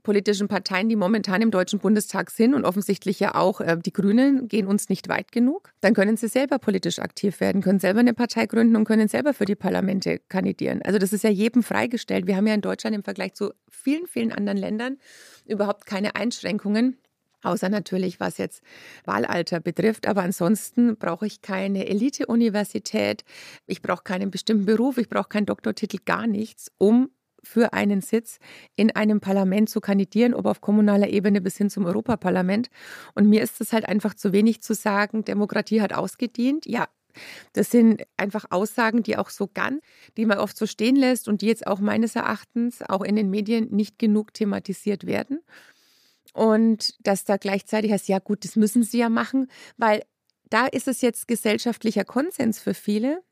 politischen Parteien, die momentan im Deutschen Bundestag sind und offensichtlich ja auch äh, die Grünen gehen uns nicht weit genug, dann können sie selber politisch aktiv werden, können selber eine Partei gründen und können selber für die Parlamente kandidieren. Also das ist ja jedem freigestellt. Wir haben ja in Deutschland im Vergleich zu vielen, vielen anderen Ländern überhaupt keine Einschränkungen. Außer natürlich, was jetzt Wahlalter betrifft. Aber ansonsten brauche ich keine Elite-Universität. Ich brauche keinen bestimmten Beruf. Ich brauche keinen Doktortitel, gar nichts, um für einen Sitz in einem Parlament zu kandidieren, ob auf kommunaler Ebene bis hin zum Europaparlament. Und mir ist es halt einfach zu wenig zu sagen, Demokratie hat ausgedient. Ja, das sind einfach Aussagen, die auch so ganz, die man oft so stehen lässt und die jetzt auch meines Erachtens auch in den Medien nicht genug thematisiert werden. Und dass da gleichzeitig heißt, ja gut, das müssen sie ja machen, weil da ist es jetzt gesellschaftlicher Konsens für viele,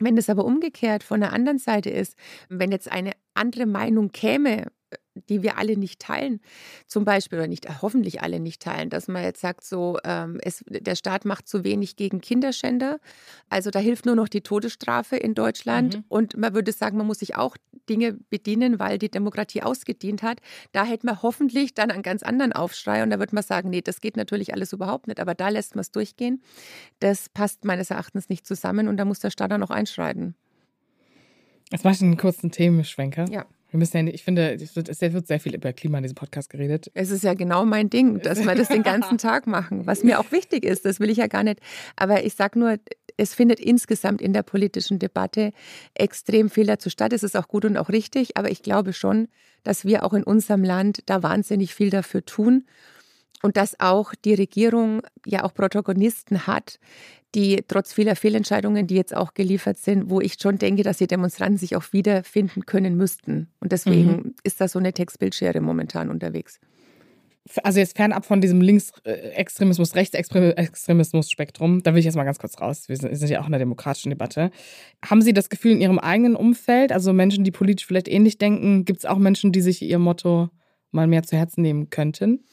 wenn das aber umgekehrt von der anderen Seite ist, wenn jetzt eine andere Meinung käme, die wir alle nicht teilen, zum Beispiel, oder nicht, hoffentlich alle nicht teilen, dass man jetzt sagt, so, ähm, es, der Staat macht zu wenig gegen Kinderschänder. Also da hilft nur noch die Todesstrafe in Deutschland. Mhm. Und man würde sagen, man muss sich auch Dinge bedienen, weil die Demokratie ausgedient hat. Da hätte man hoffentlich dann einen ganz anderen Aufschrei und da würde man sagen, nee, das geht natürlich alles überhaupt nicht, aber da lässt man es durchgehen. Das passt meines Erachtens nicht zusammen und da muss der Staat dann auch einschreiten. Jetzt mache ich einen kurzen Themenschwenker. Ja. Wir müssen ja nicht, ich finde, es wird, es wird sehr viel über Klima in diesem Podcast geredet. Es ist ja genau mein Ding, dass wir das den ganzen Tag machen, was mir auch wichtig ist. Das will ich ja gar nicht. Aber ich sage nur, es findet insgesamt in der politischen Debatte extrem viel dazu statt. Es ist auch gut und auch richtig. Aber ich glaube schon, dass wir auch in unserem Land da wahnsinnig viel dafür tun und dass auch die Regierung ja auch Protagonisten hat, die trotz vieler Fehlentscheidungen, die jetzt auch geliefert sind, wo ich schon denke, dass die Demonstranten sich auch wiederfinden können müssten. Und deswegen mhm. ist da so eine Textbildschere momentan unterwegs. Also jetzt fernab von diesem Linksextremismus, Rechtsextremismus-Spektrum, da will ich jetzt mal ganz kurz raus. Wir sind, ja auch in einer demokratischen Debatte. Haben Sie das Gefühl in Ihrem eigenen Umfeld, also Menschen, die politisch vielleicht ähnlich denken, gibt es auch Menschen, die sich ihr Motto mal mehr zu Herzen nehmen könnten?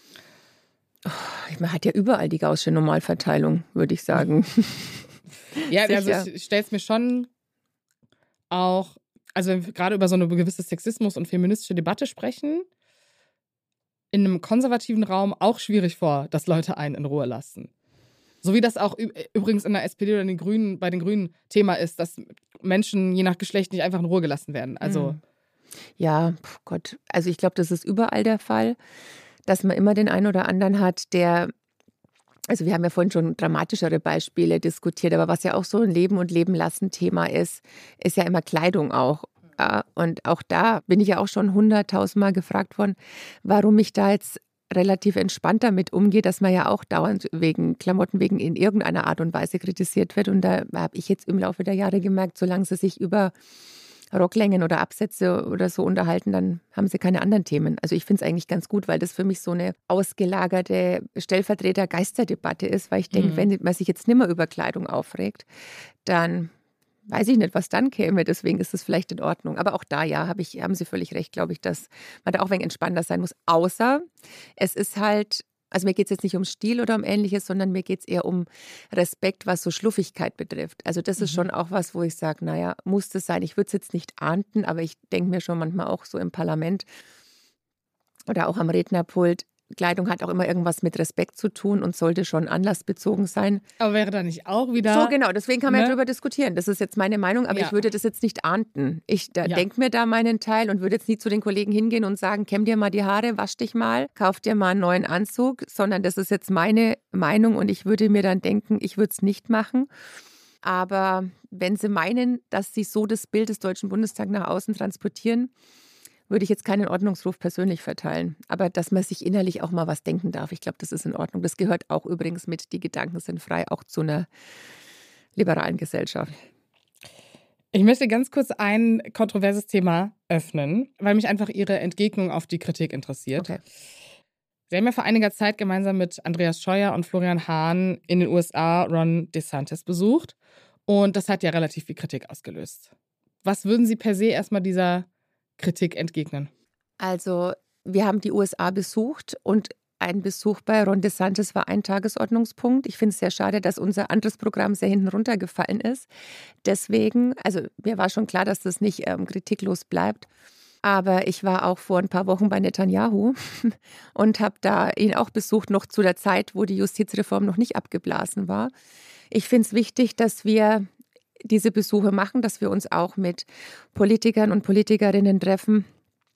Man hat ja überall die gaußsche Normalverteilung, würde ich sagen. ja, also ich stelle es mir schon auch, also wenn wir gerade über so eine gewisse Sexismus- und feministische Debatte sprechen, in einem konservativen Raum auch schwierig vor, dass Leute einen in Ruhe lassen. So wie das auch übrigens in der SPD oder den Grünen, bei den Grünen Thema ist, dass Menschen je nach Geschlecht nicht einfach in Ruhe gelassen werden. Also. Hm. Ja, Gott. Also ich glaube, das ist überall der Fall dass man immer den einen oder anderen hat, der also wir haben ja vorhin schon dramatischere Beispiele diskutiert, aber was ja auch so ein Leben und Leben lassen Thema ist, ist ja immer Kleidung auch. Und auch da bin ich ja auch schon hunderttausendmal gefragt worden, warum ich da jetzt relativ entspannt damit umgehe, dass man ja auch dauernd wegen Klamotten wegen in irgendeiner Art und Weise kritisiert wird. Und da habe ich jetzt im Laufe der Jahre gemerkt, solange sie sich über Rocklängen oder Absätze oder so unterhalten, dann haben sie keine anderen Themen. Also ich finde es eigentlich ganz gut, weil das für mich so eine ausgelagerte Stellvertreter-Geisterdebatte ist, weil ich denke, mhm. wenn man sich jetzt nimmer über Kleidung aufregt, dann weiß ich nicht, was dann käme. Deswegen ist es vielleicht in Ordnung. Aber auch da, ja, hab ich, haben Sie völlig recht, glaube ich, dass man da auch ein wenig entspannter sein muss. Außer es ist halt Also mir geht es jetzt nicht um Stil oder um ähnliches, sondern mir geht es eher um Respekt, was so Schluffigkeit betrifft. Also das ist mhm. schon auch was, wo ich sage, naja, muss das sein. Ich würde es jetzt nicht ahnden, aber ich denke mir schon manchmal auch so im Parlament oder auch am Rednerpult, Kleidung hat auch immer irgendwas mit Respekt zu tun und sollte schon anlassbezogen sein. Aber wäre da nicht auch wieder. So, genau, deswegen kann man ne? ja darüber diskutieren. Das ist jetzt meine Meinung, aber ja. ich würde das jetzt nicht ahnden. Ich ja. denke mir da meinen Teil und würde jetzt nie zu den Kollegen hingehen und sagen: Kämm dir mal die Haare, wasch dich mal, kauf dir mal einen neuen Anzug, sondern das ist jetzt meine Meinung und ich würde mir dann denken, ich würde es nicht machen. Aber wenn Sie meinen, dass Sie so das Bild des Deutschen Bundestags nach außen transportieren, würde ich jetzt keinen Ordnungsruf persönlich verteilen. Aber dass man sich innerlich auch mal was denken darf, ich glaube, das ist in Ordnung. Das gehört auch übrigens mit, die Gedanken sind frei, auch zu einer liberalen Gesellschaft. Ich möchte ganz kurz ein kontroverses Thema öffnen, weil mich einfach Ihre Entgegnung auf die Kritik interessiert. Okay. Sie haben ja vor einiger Zeit gemeinsam mit Andreas Scheuer und Florian Hahn in den USA Ron DeSantis besucht. Und das hat ja relativ viel Kritik ausgelöst. Was würden Sie per se erstmal dieser Kritik entgegnen? Also, wir haben die USA besucht und ein Besuch bei Ron DeSantis war ein Tagesordnungspunkt. Ich finde es sehr schade, dass unser anderes Programm sehr hinten runtergefallen ist. Deswegen, also mir war schon klar, dass das nicht ähm, kritiklos bleibt. Aber ich war auch vor ein paar Wochen bei Netanyahu und habe da ihn auch besucht, noch zu der Zeit, wo die Justizreform noch nicht abgeblasen war. Ich finde es wichtig, dass wir diese Besuche machen, dass wir uns auch mit Politikern und Politikerinnen treffen,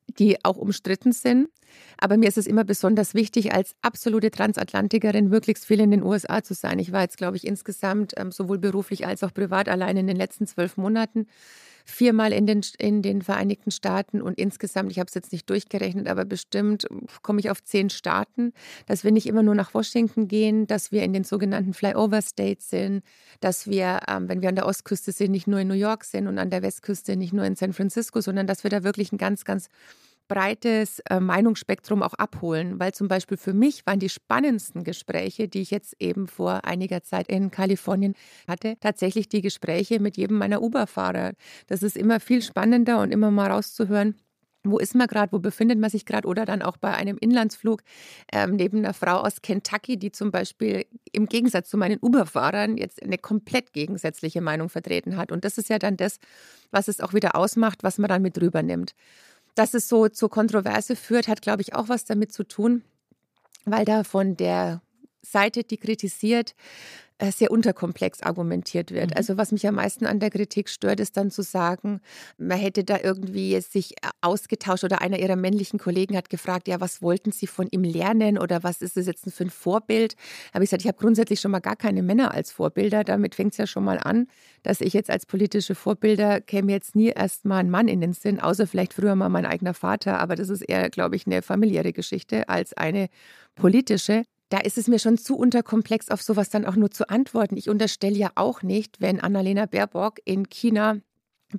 die auch umstritten sind. Aber mir ist es immer besonders wichtig, als absolute Transatlantikerin möglichst viel in den USA zu sein. Ich war jetzt, glaube ich, insgesamt ähm, sowohl beruflich als auch privat allein in den letzten zwölf Monaten viermal in den, in den Vereinigten Staaten und insgesamt, ich habe es jetzt nicht durchgerechnet, aber bestimmt komme ich auf zehn Staaten, dass wir nicht immer nur nach Washington gehen, dass wir in den sogenannten Flyover States sind, dass wir, ähm, wenn wir an der Ostküste sind, nicht nur in New York sind und an der Westküste nicht nur in San Francisco, sondern dass wir da wirklich ein ganz, ganz breites äh, Meinungsspektrum auch abholen, weil zum Beispiel für mich waren die spannendsten Gespräche, die ich jetzt eben vor einiger Zeit in Kalifornien hatte, tatsächlich die Gespräche mit jedem meiner Uber-Fahrer. Das ist immer viel spannender und immer mal rauszuhören, wo ist man gerade, wo befindet man sich gerade oder dann auch bei einem Inlandsflug ähm, neben einer Frau aus Kentucky, die zum Beispiel im Gegensatz zu meinen Uber-Fahrern jetzt eine komplett gegensätzliche Meinung vertreten hat. Und das ist ja dann das, was es auch wieder ausmacht, was man dann mit rübernimmt. Dass es so zur Kontroverse führt, hat, glaube ich, auch was damit zu tun, weil da von der Seite, die kritisiert, sehr unterkomplex argumentiert wird. Mhm. Also was mich am meisten an der Kritik stört, ist dann zu sagen, man hätte da irgendwie sich äh, ausgetauscht oder einer ihrer männlichen Kollegen hat gefragt, ja, was wollten Sie von ihm lernen oder was ist es jetzt für ein Vorbild? Habe ich gesagt, ich habe grundsätzlich schon mal gar keine Männer als Vorbilder. Damit fängt es ja schon mal an, dass ich jetzt als politische Vorbilder käme jetzt nie erst mal ein Mann in den Sinn, außer vielleicht früher mal mein eigener Vater. Aber das ist eher, glaube ich, eine familiäre Geschichte als eine politische da ist es mir schon zu unterkomplex, auf sowas dann auch nur zu antworten. Ich unterstelle ja auch nicht, wenn Annalena Baerbock in China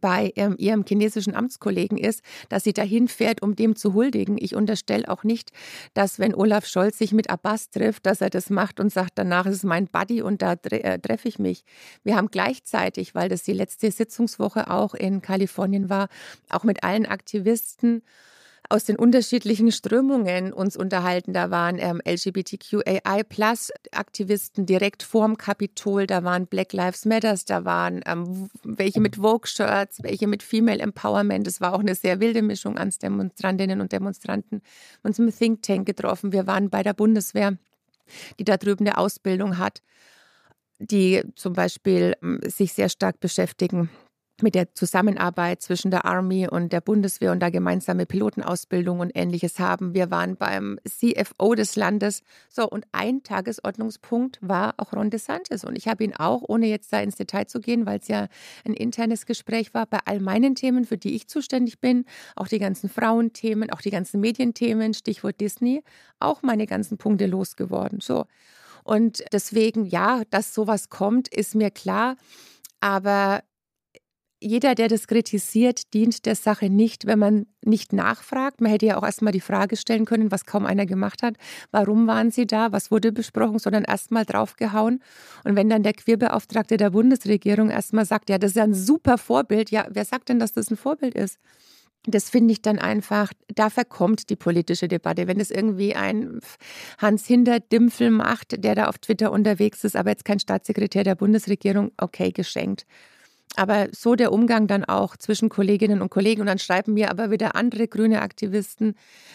bei ähm, ihrem chinesischen Amtskollegen ist, dass sie dahin fährt, um dem zu huldigen. Ich unterstelle auch nicht, dass wenn Olaf Scholz sich mit Abbas trifft, dass er das macht und sagt, danach ist es mein Buddy und da tre äh, treffe ich mich. Wir haben gleichzeitig, weil das die letzte Sitzungswoche auch in Kalifornien war, auch mit allen Aktivisten aus den unterschiedlichen Strömungen uns unterhalten. Da waren ähm, LGBTQAI-Plus-Aktivisten direkt vorm Kapitol, da waren Black Lives Matters, da waren ähm, welche mit Vogue-Shirts, welche mit Female Empowerment. Es war auch eine sehr wilde Mischung an Demonstrantinnen und Demonstranten. Uns im Think Tank getroffen. Wir waren bei der Bundeswehr, die da drüben eine Ausbildung hat die zum Beispiel ähm, sich sehr stark beschäftigen mit der Zusammenarbeit zwischen der Army und der Bundeswehr und da gemeinsame Pilotenausbildung und ähnliches haben. Wir waren beim CFO des Landes. So, und ein Tagesordnungspunkt war auch Ron DeSantis. Und ich habe ihn auch, ohne jetzt da ins Detail zu gehen, weil es ja ein internes Gespräch war, bei all meinen Themen, für die ich zuständig bin, auch die ganzen Frauenthemen, auch die ganzen Medienthemen, Stichwort Disney, auch meine ganzen Punkte losgeworden. So. Und deswegen, ja, dass sowas kommt, ist mir klar. Aber jeder, der das kritisiert, dient der Sache nicht, wenn man nicht nachfragt. Man hätte ja auch erstmal die Frage stellen können, was kaum einer gemacht hat. Warum waren Sie da? Was wurde besprochen? Sondern erstmal draufgehauen. Und wenn dann der Queerbeauftragte der Bundesregierung erstmal sagt, ja, das ist ja ein super Vorbild. Ja, wer sagt denn, dass das ein Vorbild ist? das finde ich dann einfach, da verkommt die politische Debatte. Wenn es irgendwie ein Hans Hinter-Dimpfel macht, der da auf Twitter unterwegs ist, aber jetzt kein Staatssekretär der Bundesregierung, okay, geschenkt. Aber so der Umgang dann auch zwischen Kolleginnen und Kollegen. Und dann schreiben mir aber wieder andere grüne Aktivisten,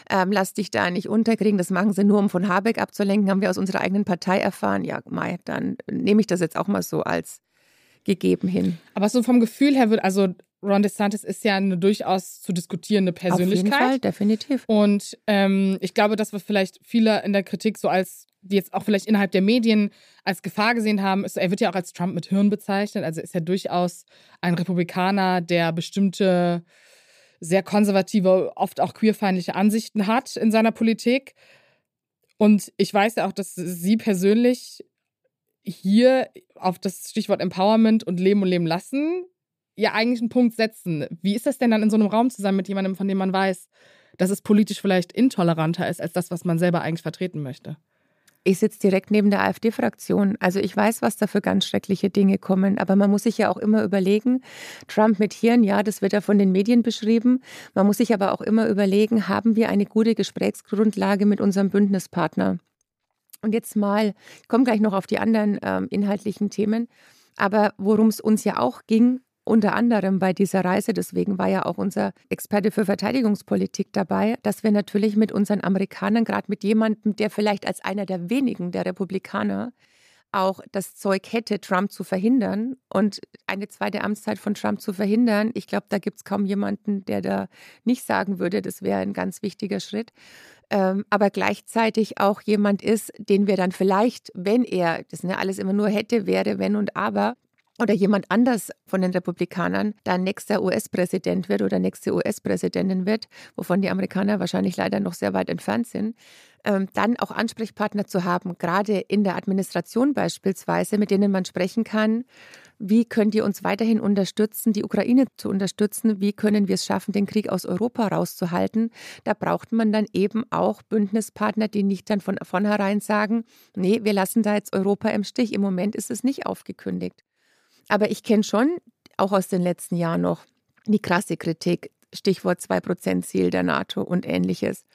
ähm, lass dich da nicht unterkriegen. Das machen sie nur, um von Habeck abzulenken. Haben wir aus unserer eigenen Partei erfahren. Ja, Mai, dann nehme ich das jetzt auch mal so als gegeben hin. Aber so vom Gefühl her wird, also Ron DeSantis ist ja eine durchaus zu diskutierende Persönlichkeit. Auf jeden Fall, definitiv. Und ähm, ich glaube, dass wir vielleicht viele in der Kritik so als, die jetzt auch vielleicht innerhalb der Medien als Gefahr gesehen haben, ist, er wird ja auch als Trump mit Hirn bezeichnet. Also ist er durchaus ein Republikaner, der bestimmte sehr konservative, oft auch queerfeindliche Ansichten hat in seiner Politik. Und ich weiß ja auch, dass Sie persönlich hier auf das Stichwort Empowerment und Leben und Leben lassen ja eigentlich einen Punkt setzen. Wie ist das denn dann in so einem Raum zusammen mit jemandem, von dem man weiß, dass es politisch vielleicht intoleranter ist als das, was man selber eigentlich vertreten möchte? Ich sitze direkt neben der AfD-Fraktion. Also ich weiß, was da für ganz schreckliche Dinge kommen. Aber man muss sich ja auch immer überlegen, Trump mit Hirn, ja, das wird ja von den Medien beschrieben. Man muss sich aber auch immer überlegen, haben wir eine gute Gesprächsgrundlage mit unserem Bündnispartner? Und jetzt mal, ich komme gleich noch auf die anderen ähm, inhaltlichen Themen. Aber worum es uns ja auch ging, unter anderem bei dieser Reise, deswegen war ja auch unser Experte für Verteidigungspolitik dabei, dass wir natürlich mit unseren Amerikanern, gerade mit jemandem, der vielleicht als einer der wenigen der Republikaner auch das Zeug hätte, Trump zu verhindern und eine zweite Amtszeit von Trump zu verhindern. Ich glaube, da gibt es kaum jemanden, der da nicht sagen würde, das wäre ein ganz wichtiger Schritt. Ähm, aber gleichzeitig auch jemand ist, den wir dann vielleicht, wenn er, das sind ja alles immer nur hätte, wäre, wenn und aber, oder jemand anders von den Republikanern dann nächster US-Präsident wird oder nächste US-Präsidentin wird, wovon die Amerikaner wahrscheinlich leider noch sehr weit entfernt sind, ähm, dann auch Ansprechpartner zu haben, gerade in der Administration beispielsweise, mit denen man sprechen kann. Wie könnt ihr uns weiterhin unterstützen, die Ukraine zu unterstützen? Wie können wir es schaffen, den Krieg aus Europa rauszuhalten? Da braucht man dann eben auch Bündnispartner, die nicht dann von vornherein sagen, nee, wir lassen da jetzt Europa im Stich. Im Moment ist es nicht aufgekündigt. Aber ich kenne schon, auch aus den letzten Jahren noch, die krasse Kritik, Stichwort 2%-Ziel der NATO und ähnliches,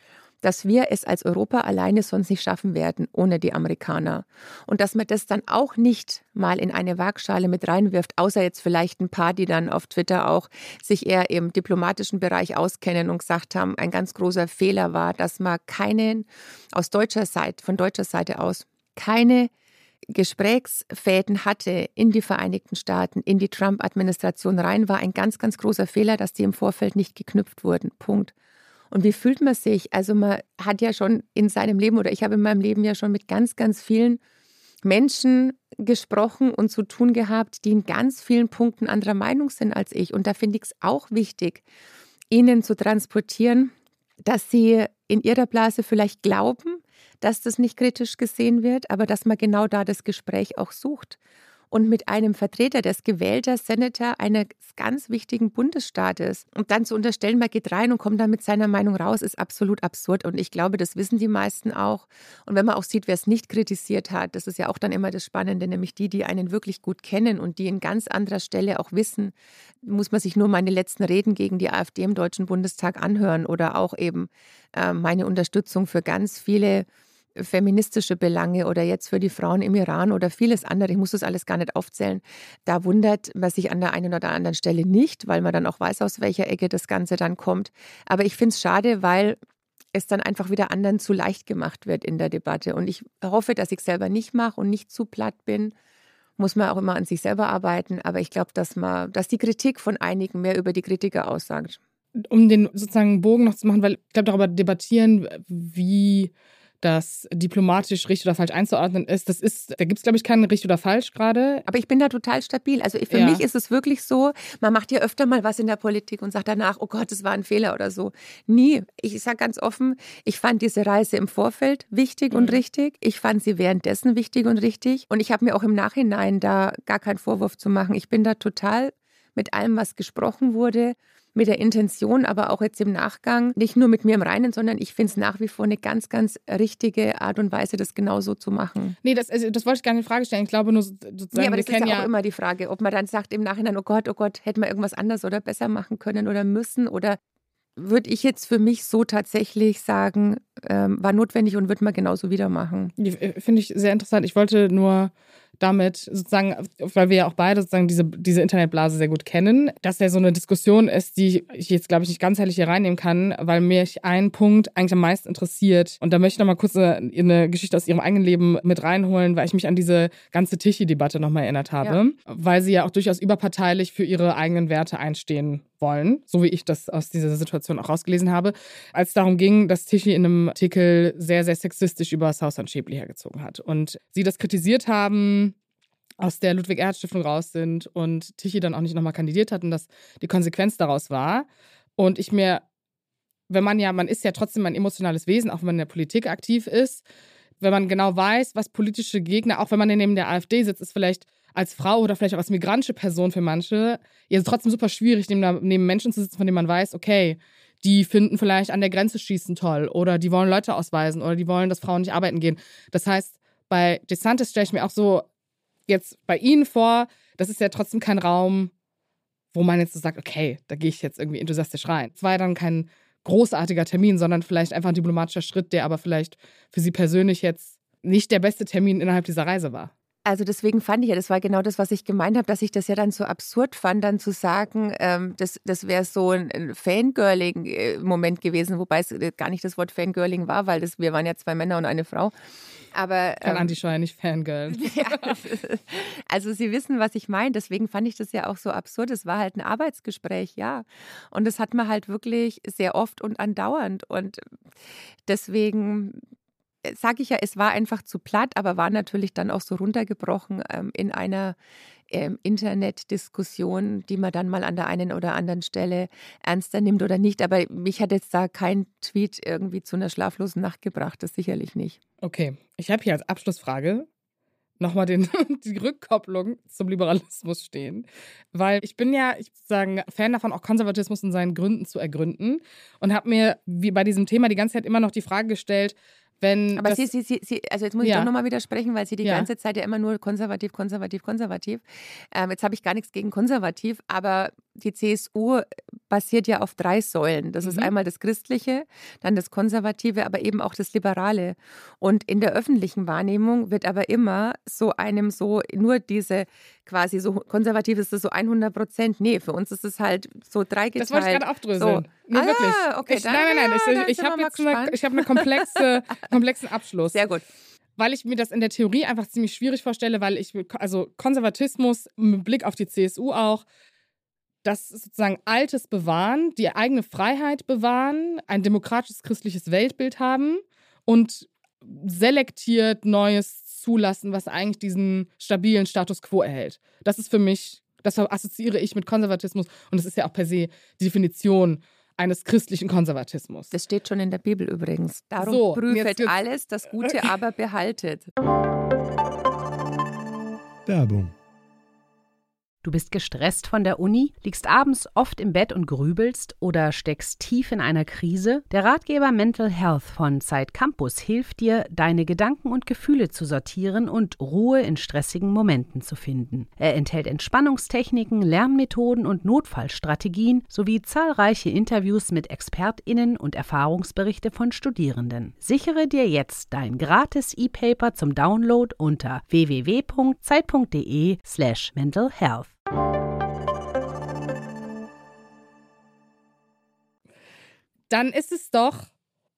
dass wir es als Europa alleine sonst nicht schaffen werden ohne die Amerikaner. Und dass man das dann auch nicht mal in eine Waagschale mit reinwirft, außer jetzt vielleicht ein paar, die dann auf Twitter auch sich eher im diplomatischen Bereich auskennen und gesagt haben, ein ganz großer Fehler war, dass man keinen aus deutscher Seite, von deutscher Seite aus, keine Gesprächsfäden hatte in die Vereinigten Staaten, in die Trump-Administration rein, war ein ganz, ganz großer Fehler, dass die im Vorfeld nicht geknüpft wurden. Punkt. Und wie fühlt man sich? Also man hat ja schon in seinem Leben oder ich habe in meinem Leben ja schon mit ganz, ganz vielen Menschen gesprochen und zu tun gehabt, die in ganz vielen Punkten anderer Meinung sind als ich. Und da finde ich es auch wichtig, ihnen zu transportieren, dass sie in ihrer Blase vielleicht glauben, dass das nicht kritisch gesehen wird, aber dass man genau da das Gespräch auch sucht. Und mit einem Vertreter, des gewählter Senator eines ganz wichtigen Bundesstaates und dann zu unterstellen, man geht rein und kommt dann mit seiner Meinung raus, ist absolut absurd. Und ich glaube, das wissen die meisten auch. Und wenn man auch sieht, wer es nicht kritisiert hat, das ist ja auch dann immer das Spannende, nämlich die, die einen wirklich gut kennen und die in ganz anderer Stelle auch wissen, muss man sich nur meine letzten Reden gegen die AfD im Deutschen Bundestag anhören oder auch eben äh, meine Unterstützung für ganz viele feministische Belange oder jetzt für die Frauen im Iran oder vieles andere, ich muss das alles gar nicht aufzählen, da wundert man sich an der einen oder anderen Stelle nicht, weil man dann auch weiß, aus welcher Ecke das Ganze dann kommt. Aber ich finde es schade, weil es dann einfach wieder anderen zu leicht gemacht wird in der Debatte. Und ich hoffe, dass ich selber nicht mache und nicht zu platt bin. Muss man auch immer an sich selber arbeiten. Aber ich glaube, dass dass die Kritik von einigen mehr über die Kritiker aussagt. Um den sozusagen Bogen noch zu machen, weil ich glaube, darüber debattieren, wie das diplomatisch richtig oder falsch einzuordnen ist. Das ist, da gibt es, glaube ich, keinen richtig oder falsch gerade. Aber ich bin da total stabil. Also für ja. mich ist es wirklich so, man macht ja öfter mal was in der Politik und sagt danach, oh Gott, das war ein Fehler oder so. Nie. Ich sage ganz offen, ich fand diese Reise im Vorfeld wichtig mhm. und richtig. Ich fand sie währenddessen wichtig und richtig. Und ich habe mir auch im Nachhinein da gar keinen Vorwurf zu machen. Ich bin da total mit allem, was gesprochen wurde, mit der Intention, aber auch jetzt im Nachgang, nicht nur mit mir im Reinen, sondern ich finde es nach wie vor eine ganz, ganz richtige Art und Weise, das genauso zu machen. Nee, das, also, das wollte ich gar nicht in Frage stellen. Ich glaube nur sozusagen, nee, aber das ist ja, ja auch immer die Frage, ob man dann sagt im Nachhinein, oh Gott, oh Gott, hätte man irgendwas anders oder besser machen können oder müssen oder würde ich jetzt für mich so tatsächlich sagen, ähm, war notwendig und würde man genauso wieder machen. Äh, finde ich sehr interessant. Ich wollte nur damit sozusagen, weil wir ja auch beide sozusagen diese, diese Internetblase sehr gut kennen, dass ja so eine Diskussion ist, die ich jetzt, glaube ich, nicht ganzheitlich hier reinnehmen kann, weil mich ein Punkt eigentlich am meisten interessiert. Und da möchte ich noch mal kurz eine, eine Geschichte aus ihrem eigenen Leben mit reinholen, weil ich mich an diese ganze Tichy-Debatte nochmal erinnert habe, ja. weil sie ja auch durchaus überparteilich für ihre eigenen Werte einstehen wollen, so wie ich das aus dieser Situation auch rausgelesen habe, als es darum ging, dass Tichy in einem Artikel sehr, sehr sexistisch über Sausan Schäbli hergezogen hat. Und sie das kritisiert haben, aus der Ludwig-Erhard-Stiftung raus sind und Tichy dann auch nicht nochmal kandidiert hat und dass die Konsequenz daraus war. Und ich mir, wenn man ja, man ist ja trotzdem ein emotionales Wesen, auch wenn man in der Politik aktiv ist, wenn man genau weiß, was politische Gegner, auch wenn man neben der AfD sitzt, ist vielleicht als Frau oder vielleicht auch als migrantische Person für manche, ja trotzdem super schwierig, neben, neben Menschen zu sitzen, von denen man weiß, okay, die finden vielleicht an der Grenze schießen toll oder die wollen Leute ausweisen oder die wollen, dass Frauen nicht arbeiten gehen. Das heißt, bei DeSantis stelle ich mir auch so jetzt bei Ihnen vor, das ist ja trotzdem kein Raum, wo man jetzt so sagt, okay, da gehe ich jetzt irgendwie enthusiastisch rein. Es war ja dann kein großartiger Termin, sondern vielleicht einfach ein diplomatischer Schritt, der aber vielleicht für Sie persönlich jetzt nicht der beste Termin innerhalb dieser Reise war. Also deswegen fand ich ja, das war genau das, was ich gemeint habe, dass ich das ja dann so absurd fand, dann zu sagen, ähm, das, das wäre so ein Fangirling-Moment gewesen, wobei es gar nicht das Wort Fangirling war, weil das, wir waren ja zwei Männer und eine Frau. Aber, Kann ähm, Andi Scheuer nicht Fangirl. Ja, also Sie wissen, was ich meine. Deswegen fand ich das ja auch so absurd. Es war halt ein Arbeitsgespräch, ja. Und das hat man halt wirklich sehr oft und andauernd. Und deswegen sage ich ja, es war einfach zu platt, aber war natürlich dann auch so runtergebrochen ähm, in einer ähm, Internetdiskussion, die man dann mal an der einen oder anderen Stelle ernster nimmt oder nicht. Aber mich hat jetzt da kein Tweet irgendwie zu einer schlaflosen Nacht gebracht, das sicherlich nicht. Okay, ich habe hier als Abschlussfrage nochmal die Rückkopplung zum Liberalismus stehen. Weil ich bin ja, ich sagen, Fan davon, auch Konservatismus in seinen Gründen zu ergründen und habe mir wie bei diesem Thema die ganze Zeit immer noch die Frage gestellt, wenn Aber Sie, Sie, Sie, also jetzt muss ich ja. doch nochmal widersprechen, weil Sie die ja. ganze Zeit ja immer nur konservativ, konservativ, konservativ. Ähm, jetzt habe ich gar nichts gegen konservativ, aber die CSU basiert ja auf drei Säulen. Das mhm. ist einmal das Christliche, dann das Konservative, aber eben auch das Liberale. Und in der öffentlichen Wahrnehmung wird aber immer so einem so nur diese quasi so konservativ ist das so 100 Prozent. Nee, für uns ist es halt so dreigeteilt. Das wollte ich gerade aufdröseln. So. Nee, ah, wirklich. Okay, ich, dann, nein, nein, nein. Ich, ich habe jetzt eine, ich hab eine komplexe, komplexen Abschluss. Sehr gut weil ich mir das in der Theorie einfach ziemlich schwierig vorstelle, weil ich, also Konservatismus mit Blick auf die CSU auch, das sozusagen Altes bewahren, die eigene Freiheit bewahren, ein demokratisches christliches Weltbild haben und selektiert Neues zulassen, was eigentlich diesen stabilen Status quo erhält. Das ist für mich, das assoziiere ich mit Konservatismus und das ist ja auch per se die Definition eines christlichen Konservatismus. Das steht schon in der Bibel übrigens. Darum so, prüft alles, das Gute aber behaltet. Werbung Du bist gestresst von der Uni, liegst abends oft im Bett und grübelst oder steckst tief in einer Krise? Der Ratgeber Mental Health von Zeit Campus hilft dir, deine Gedanken und Gefühle zu sortieren und Ruhe in stressigen Momenten zu finden. Er enthält Entspannungstechniken, Lernmethoden und Notfallstrategien sowie zahlreiche Interviews mit ExpertInnen und Erfahrungsberichte von Studierenden. Sichere dir jetzt dein gratis E-Paper zum Download unter www.zeit.de/slash mental health. Dann ist es doch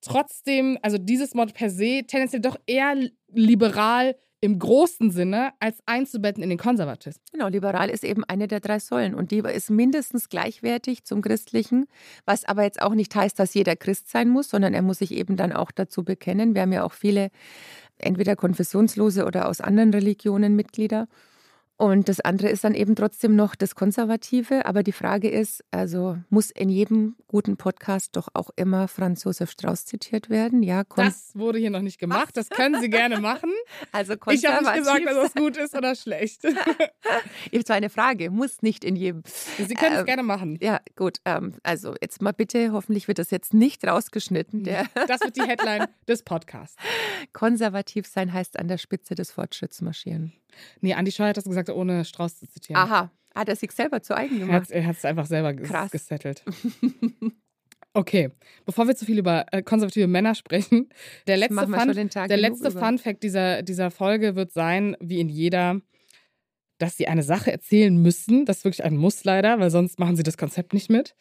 trotzdem, also dieses Mod per se, tendenziell doch eher liberal im großen Sinne als einzubetten in den Konservatismus. Genau, liberal ist eben eine der drei Säulen und die ist mindestens gleichwertig zum Christlichen, was aber jetzt auch nicht heißt, dass jeder Christ sein muss, sondern er muss sich eben dann auch dazu bekennen. Wir haben ja auch viele entweder konfessionslose oder aus anderen Religionen Mitglieder. Und das andere ist dann eben trotzdem noch das Konservative. Aber die Frage ist, also muss in jedem guten Podcast doch auch immer Franz Josef Strauß zitiert werden? Ja, das wurde hier noch nicht gemacht. Das können Sie gerne machen. Also konservativ. Ich habe nicht gesagt, dass das gut ist oder schlecht. Jetzt war eine Frage, muss nicht in jedem. Sie können es ähm, gerne machen. Ja, gut. Ähm, also jetzt mal bitte, hoffentlich wird das jetzt nicht rausgeschnitten. Der das wird die Headline des Podcasts. Konservativ sein heißt an der Spitze des Fortschritts marschieren. Nee, Andi Scheuer hat das gesagt, ohne Strauß zu zitieren. Aha. Hat er sich selber zu eigen gemacht? Er hat es einfach selber Krass. gesettelt. Okay, bevor wir zu viel über äh, konservative Männer sprechen, der letzte, Fun, der letzte Fun Fact dieser, dieser Folge wird sein, wie in jeder, dass sie eine Sache erzählen müssen. Das ist wirklich ein Muss leider, weil sonst machen sie das Konzept nicht mit,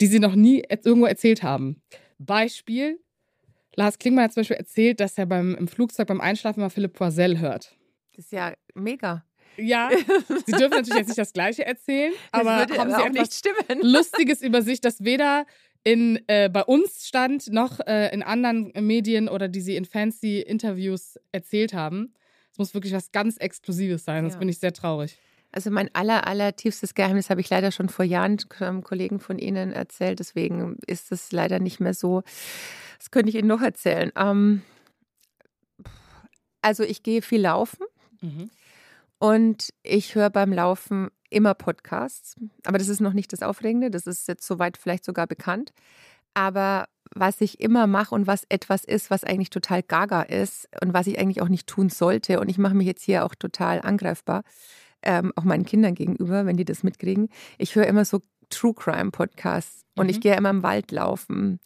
die sie noch nie irgendwo erzählt haben. Beispiel: Lars Klingmann hat zum Beispiel erzählt, dass er beim, im Flugzeug beim Einschlafen mal Philipp Poisel hört. Das ist ja mega. Ja, Sie dürfen natürlich jetzt nicht das Gleiche erzählen, aber das haben Sie auch nicht stimmen. Lustiges über sich, das weder in, äh, bei uns stand noch äh, in anderen Medien oder die Sie in fancy Interviews erzählt haben. Es muss wirklich was ganz Exklusives sein, sonst ja. bin ich sehr traurig. Also mein aller, aller tiefstes Geheimnis habe ich leider schon vor Jahren einem Kollegen von Ihnen erzählt. Deswegen ist es leider nicht mehr so. Das könnte ich Ihnen noch erzählen. Ähm, also ich gehe viel laufen. Mhm. Und ich höre beim Laufen immer Podcasts. Aber das ist noch nicht das Aufregende. Das ist jetzt soweit vielleicht sogar bekannt. Aber was ich immer mache und was etwas ist, was eigentlich total gaga ist und was ich eigentlich auch nicht tun sollte. Und ich mache mich jetzt hier auch total angreifbar, ähm, auch meinen Kindern gegenüber, wenn die das mitkriegen. Ich höre immer so True Crime Podcasts und mhm. ich gehe immer im Wald laufen.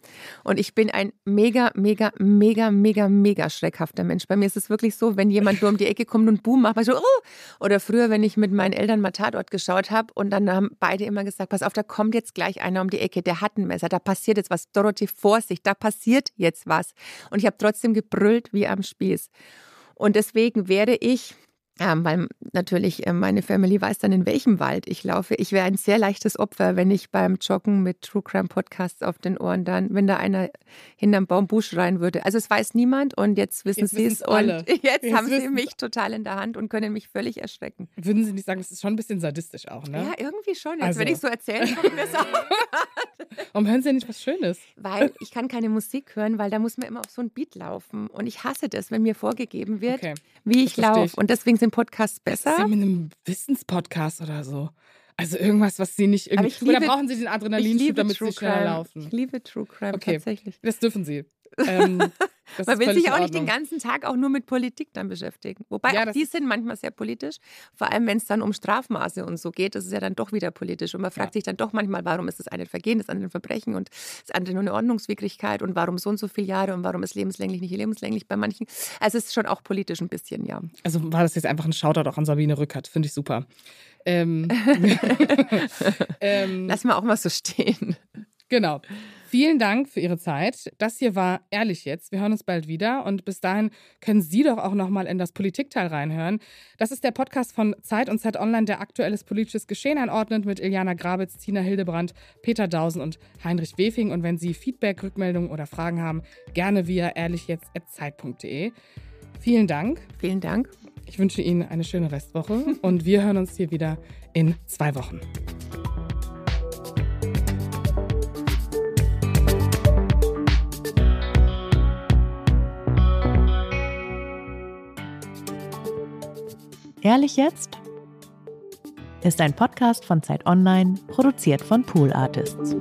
Und ich bin ein mega, mega, mega, mega, mega schreckhafter Mensch. Bei mir ist es wirklich so, wenn jemand nur um die Ecke kommt und boom macht, ich so, oh! Oder früher, wenn ich mit meinen Eltern mal Tatort geschaut habe und dann haben beide immer gesagt, pass auf, da kommt jetzt gleich einer um die Ecke, der hat ein Messer, da passiert jetzt was. Dorothy, Vorsicht, da passiert jetzt was. Und ich habe trotzdem gebrüllt wie am Spieß. Und deswegen werde ich ähm, weil natürlich äh, meine Family weiß dann, in welchem Wald ich laufe. Ich wäre ein sehr leichtes Opfer, wenn ich beim Joggen mit True Crime Podcasts auf den Ohren dann, wenn da einer hinterm Baumbusch rein würde. Also es weiß niemand und jetzt wissen sie es und jetzt, jetzt haben sie mich total in der Hand und können mich völlig erschrecken. Würden Sie nicht sagen, das ist schon ein bisschen sadistisch auch, ne? Ja, irgendwie schon. Jetzt, also. wenn ich so erzähle, kommt mir es auch. Warum hören Sie ja nicht was Schönes? Weil ich kann keine Musik hören, weil da muss man immer auf so ein Beat laufen. Und ich hasse das, wenn mir vorgegeben wird, okay. wie ich laufe. Und deswegen sind Podcasts besser. Sie mit einem Wissenspodcast oder so. Also irgendwas, was Sie nicht irgendwie. Liebe, oder brauchen Sie den Adrenalinschub, damit True Sie schneller Crime. laufen? Ich liebe True Crime okay. tatsächlich. Das dürfen Sie. Ähm, Man will sich auch nicht den ganzen Tag auch nur mit Politik dann beschäftigen. Wobei ja, auch die sind manchmal sehr politisch. Vor allem, wenn es dann um Strafmaße und so geht, das ist ja dann doch wieder politisch. Und man fragt ja. sich dann doch manchmal, warum ist das eine ein Vergehen, das andere ein Verbrechen und das andere nur eine Ordnungswidrigkeit und warum so und so viele Jahre und warum ist lebenslänglich nicht lebenslänglich bei manchen. Also es ist schon auch politisch ein bisschen, ja. Also war das jetzt einfach ein Shoutout auch an Sabine Rückert, finde ich super. Ähm, ähm, Lass mal auch mal so stehen. Genau. Vielen Dank für Ihre Zeit. Das hier war Ehrlich jetzt. Wir hören uns bald wieder und bis dahin können Sie doch auch noch mal in das Politikteil reinhören. Das ist der Podcast von Zeit und Zeit Online, der aktuelles politisches Geschehen einordnet mit Iliana Grabitz, Tina Hildebrand, Peter Dausen und Heinrich Wefing. Und wenn Sie Feedback, Rückmeldungen oder Fragen haben, gerne via ehrlichjetzt.zeit.de. Vielen Dank. Vielen Dank. Ich wünsche Ihnen eine schöne Restwoche und wir hören uns hier wieder in zwei Wochen. Ehrlich jetzt? Ist ein Podcast von Zeit Online, produziert von Pool Artists.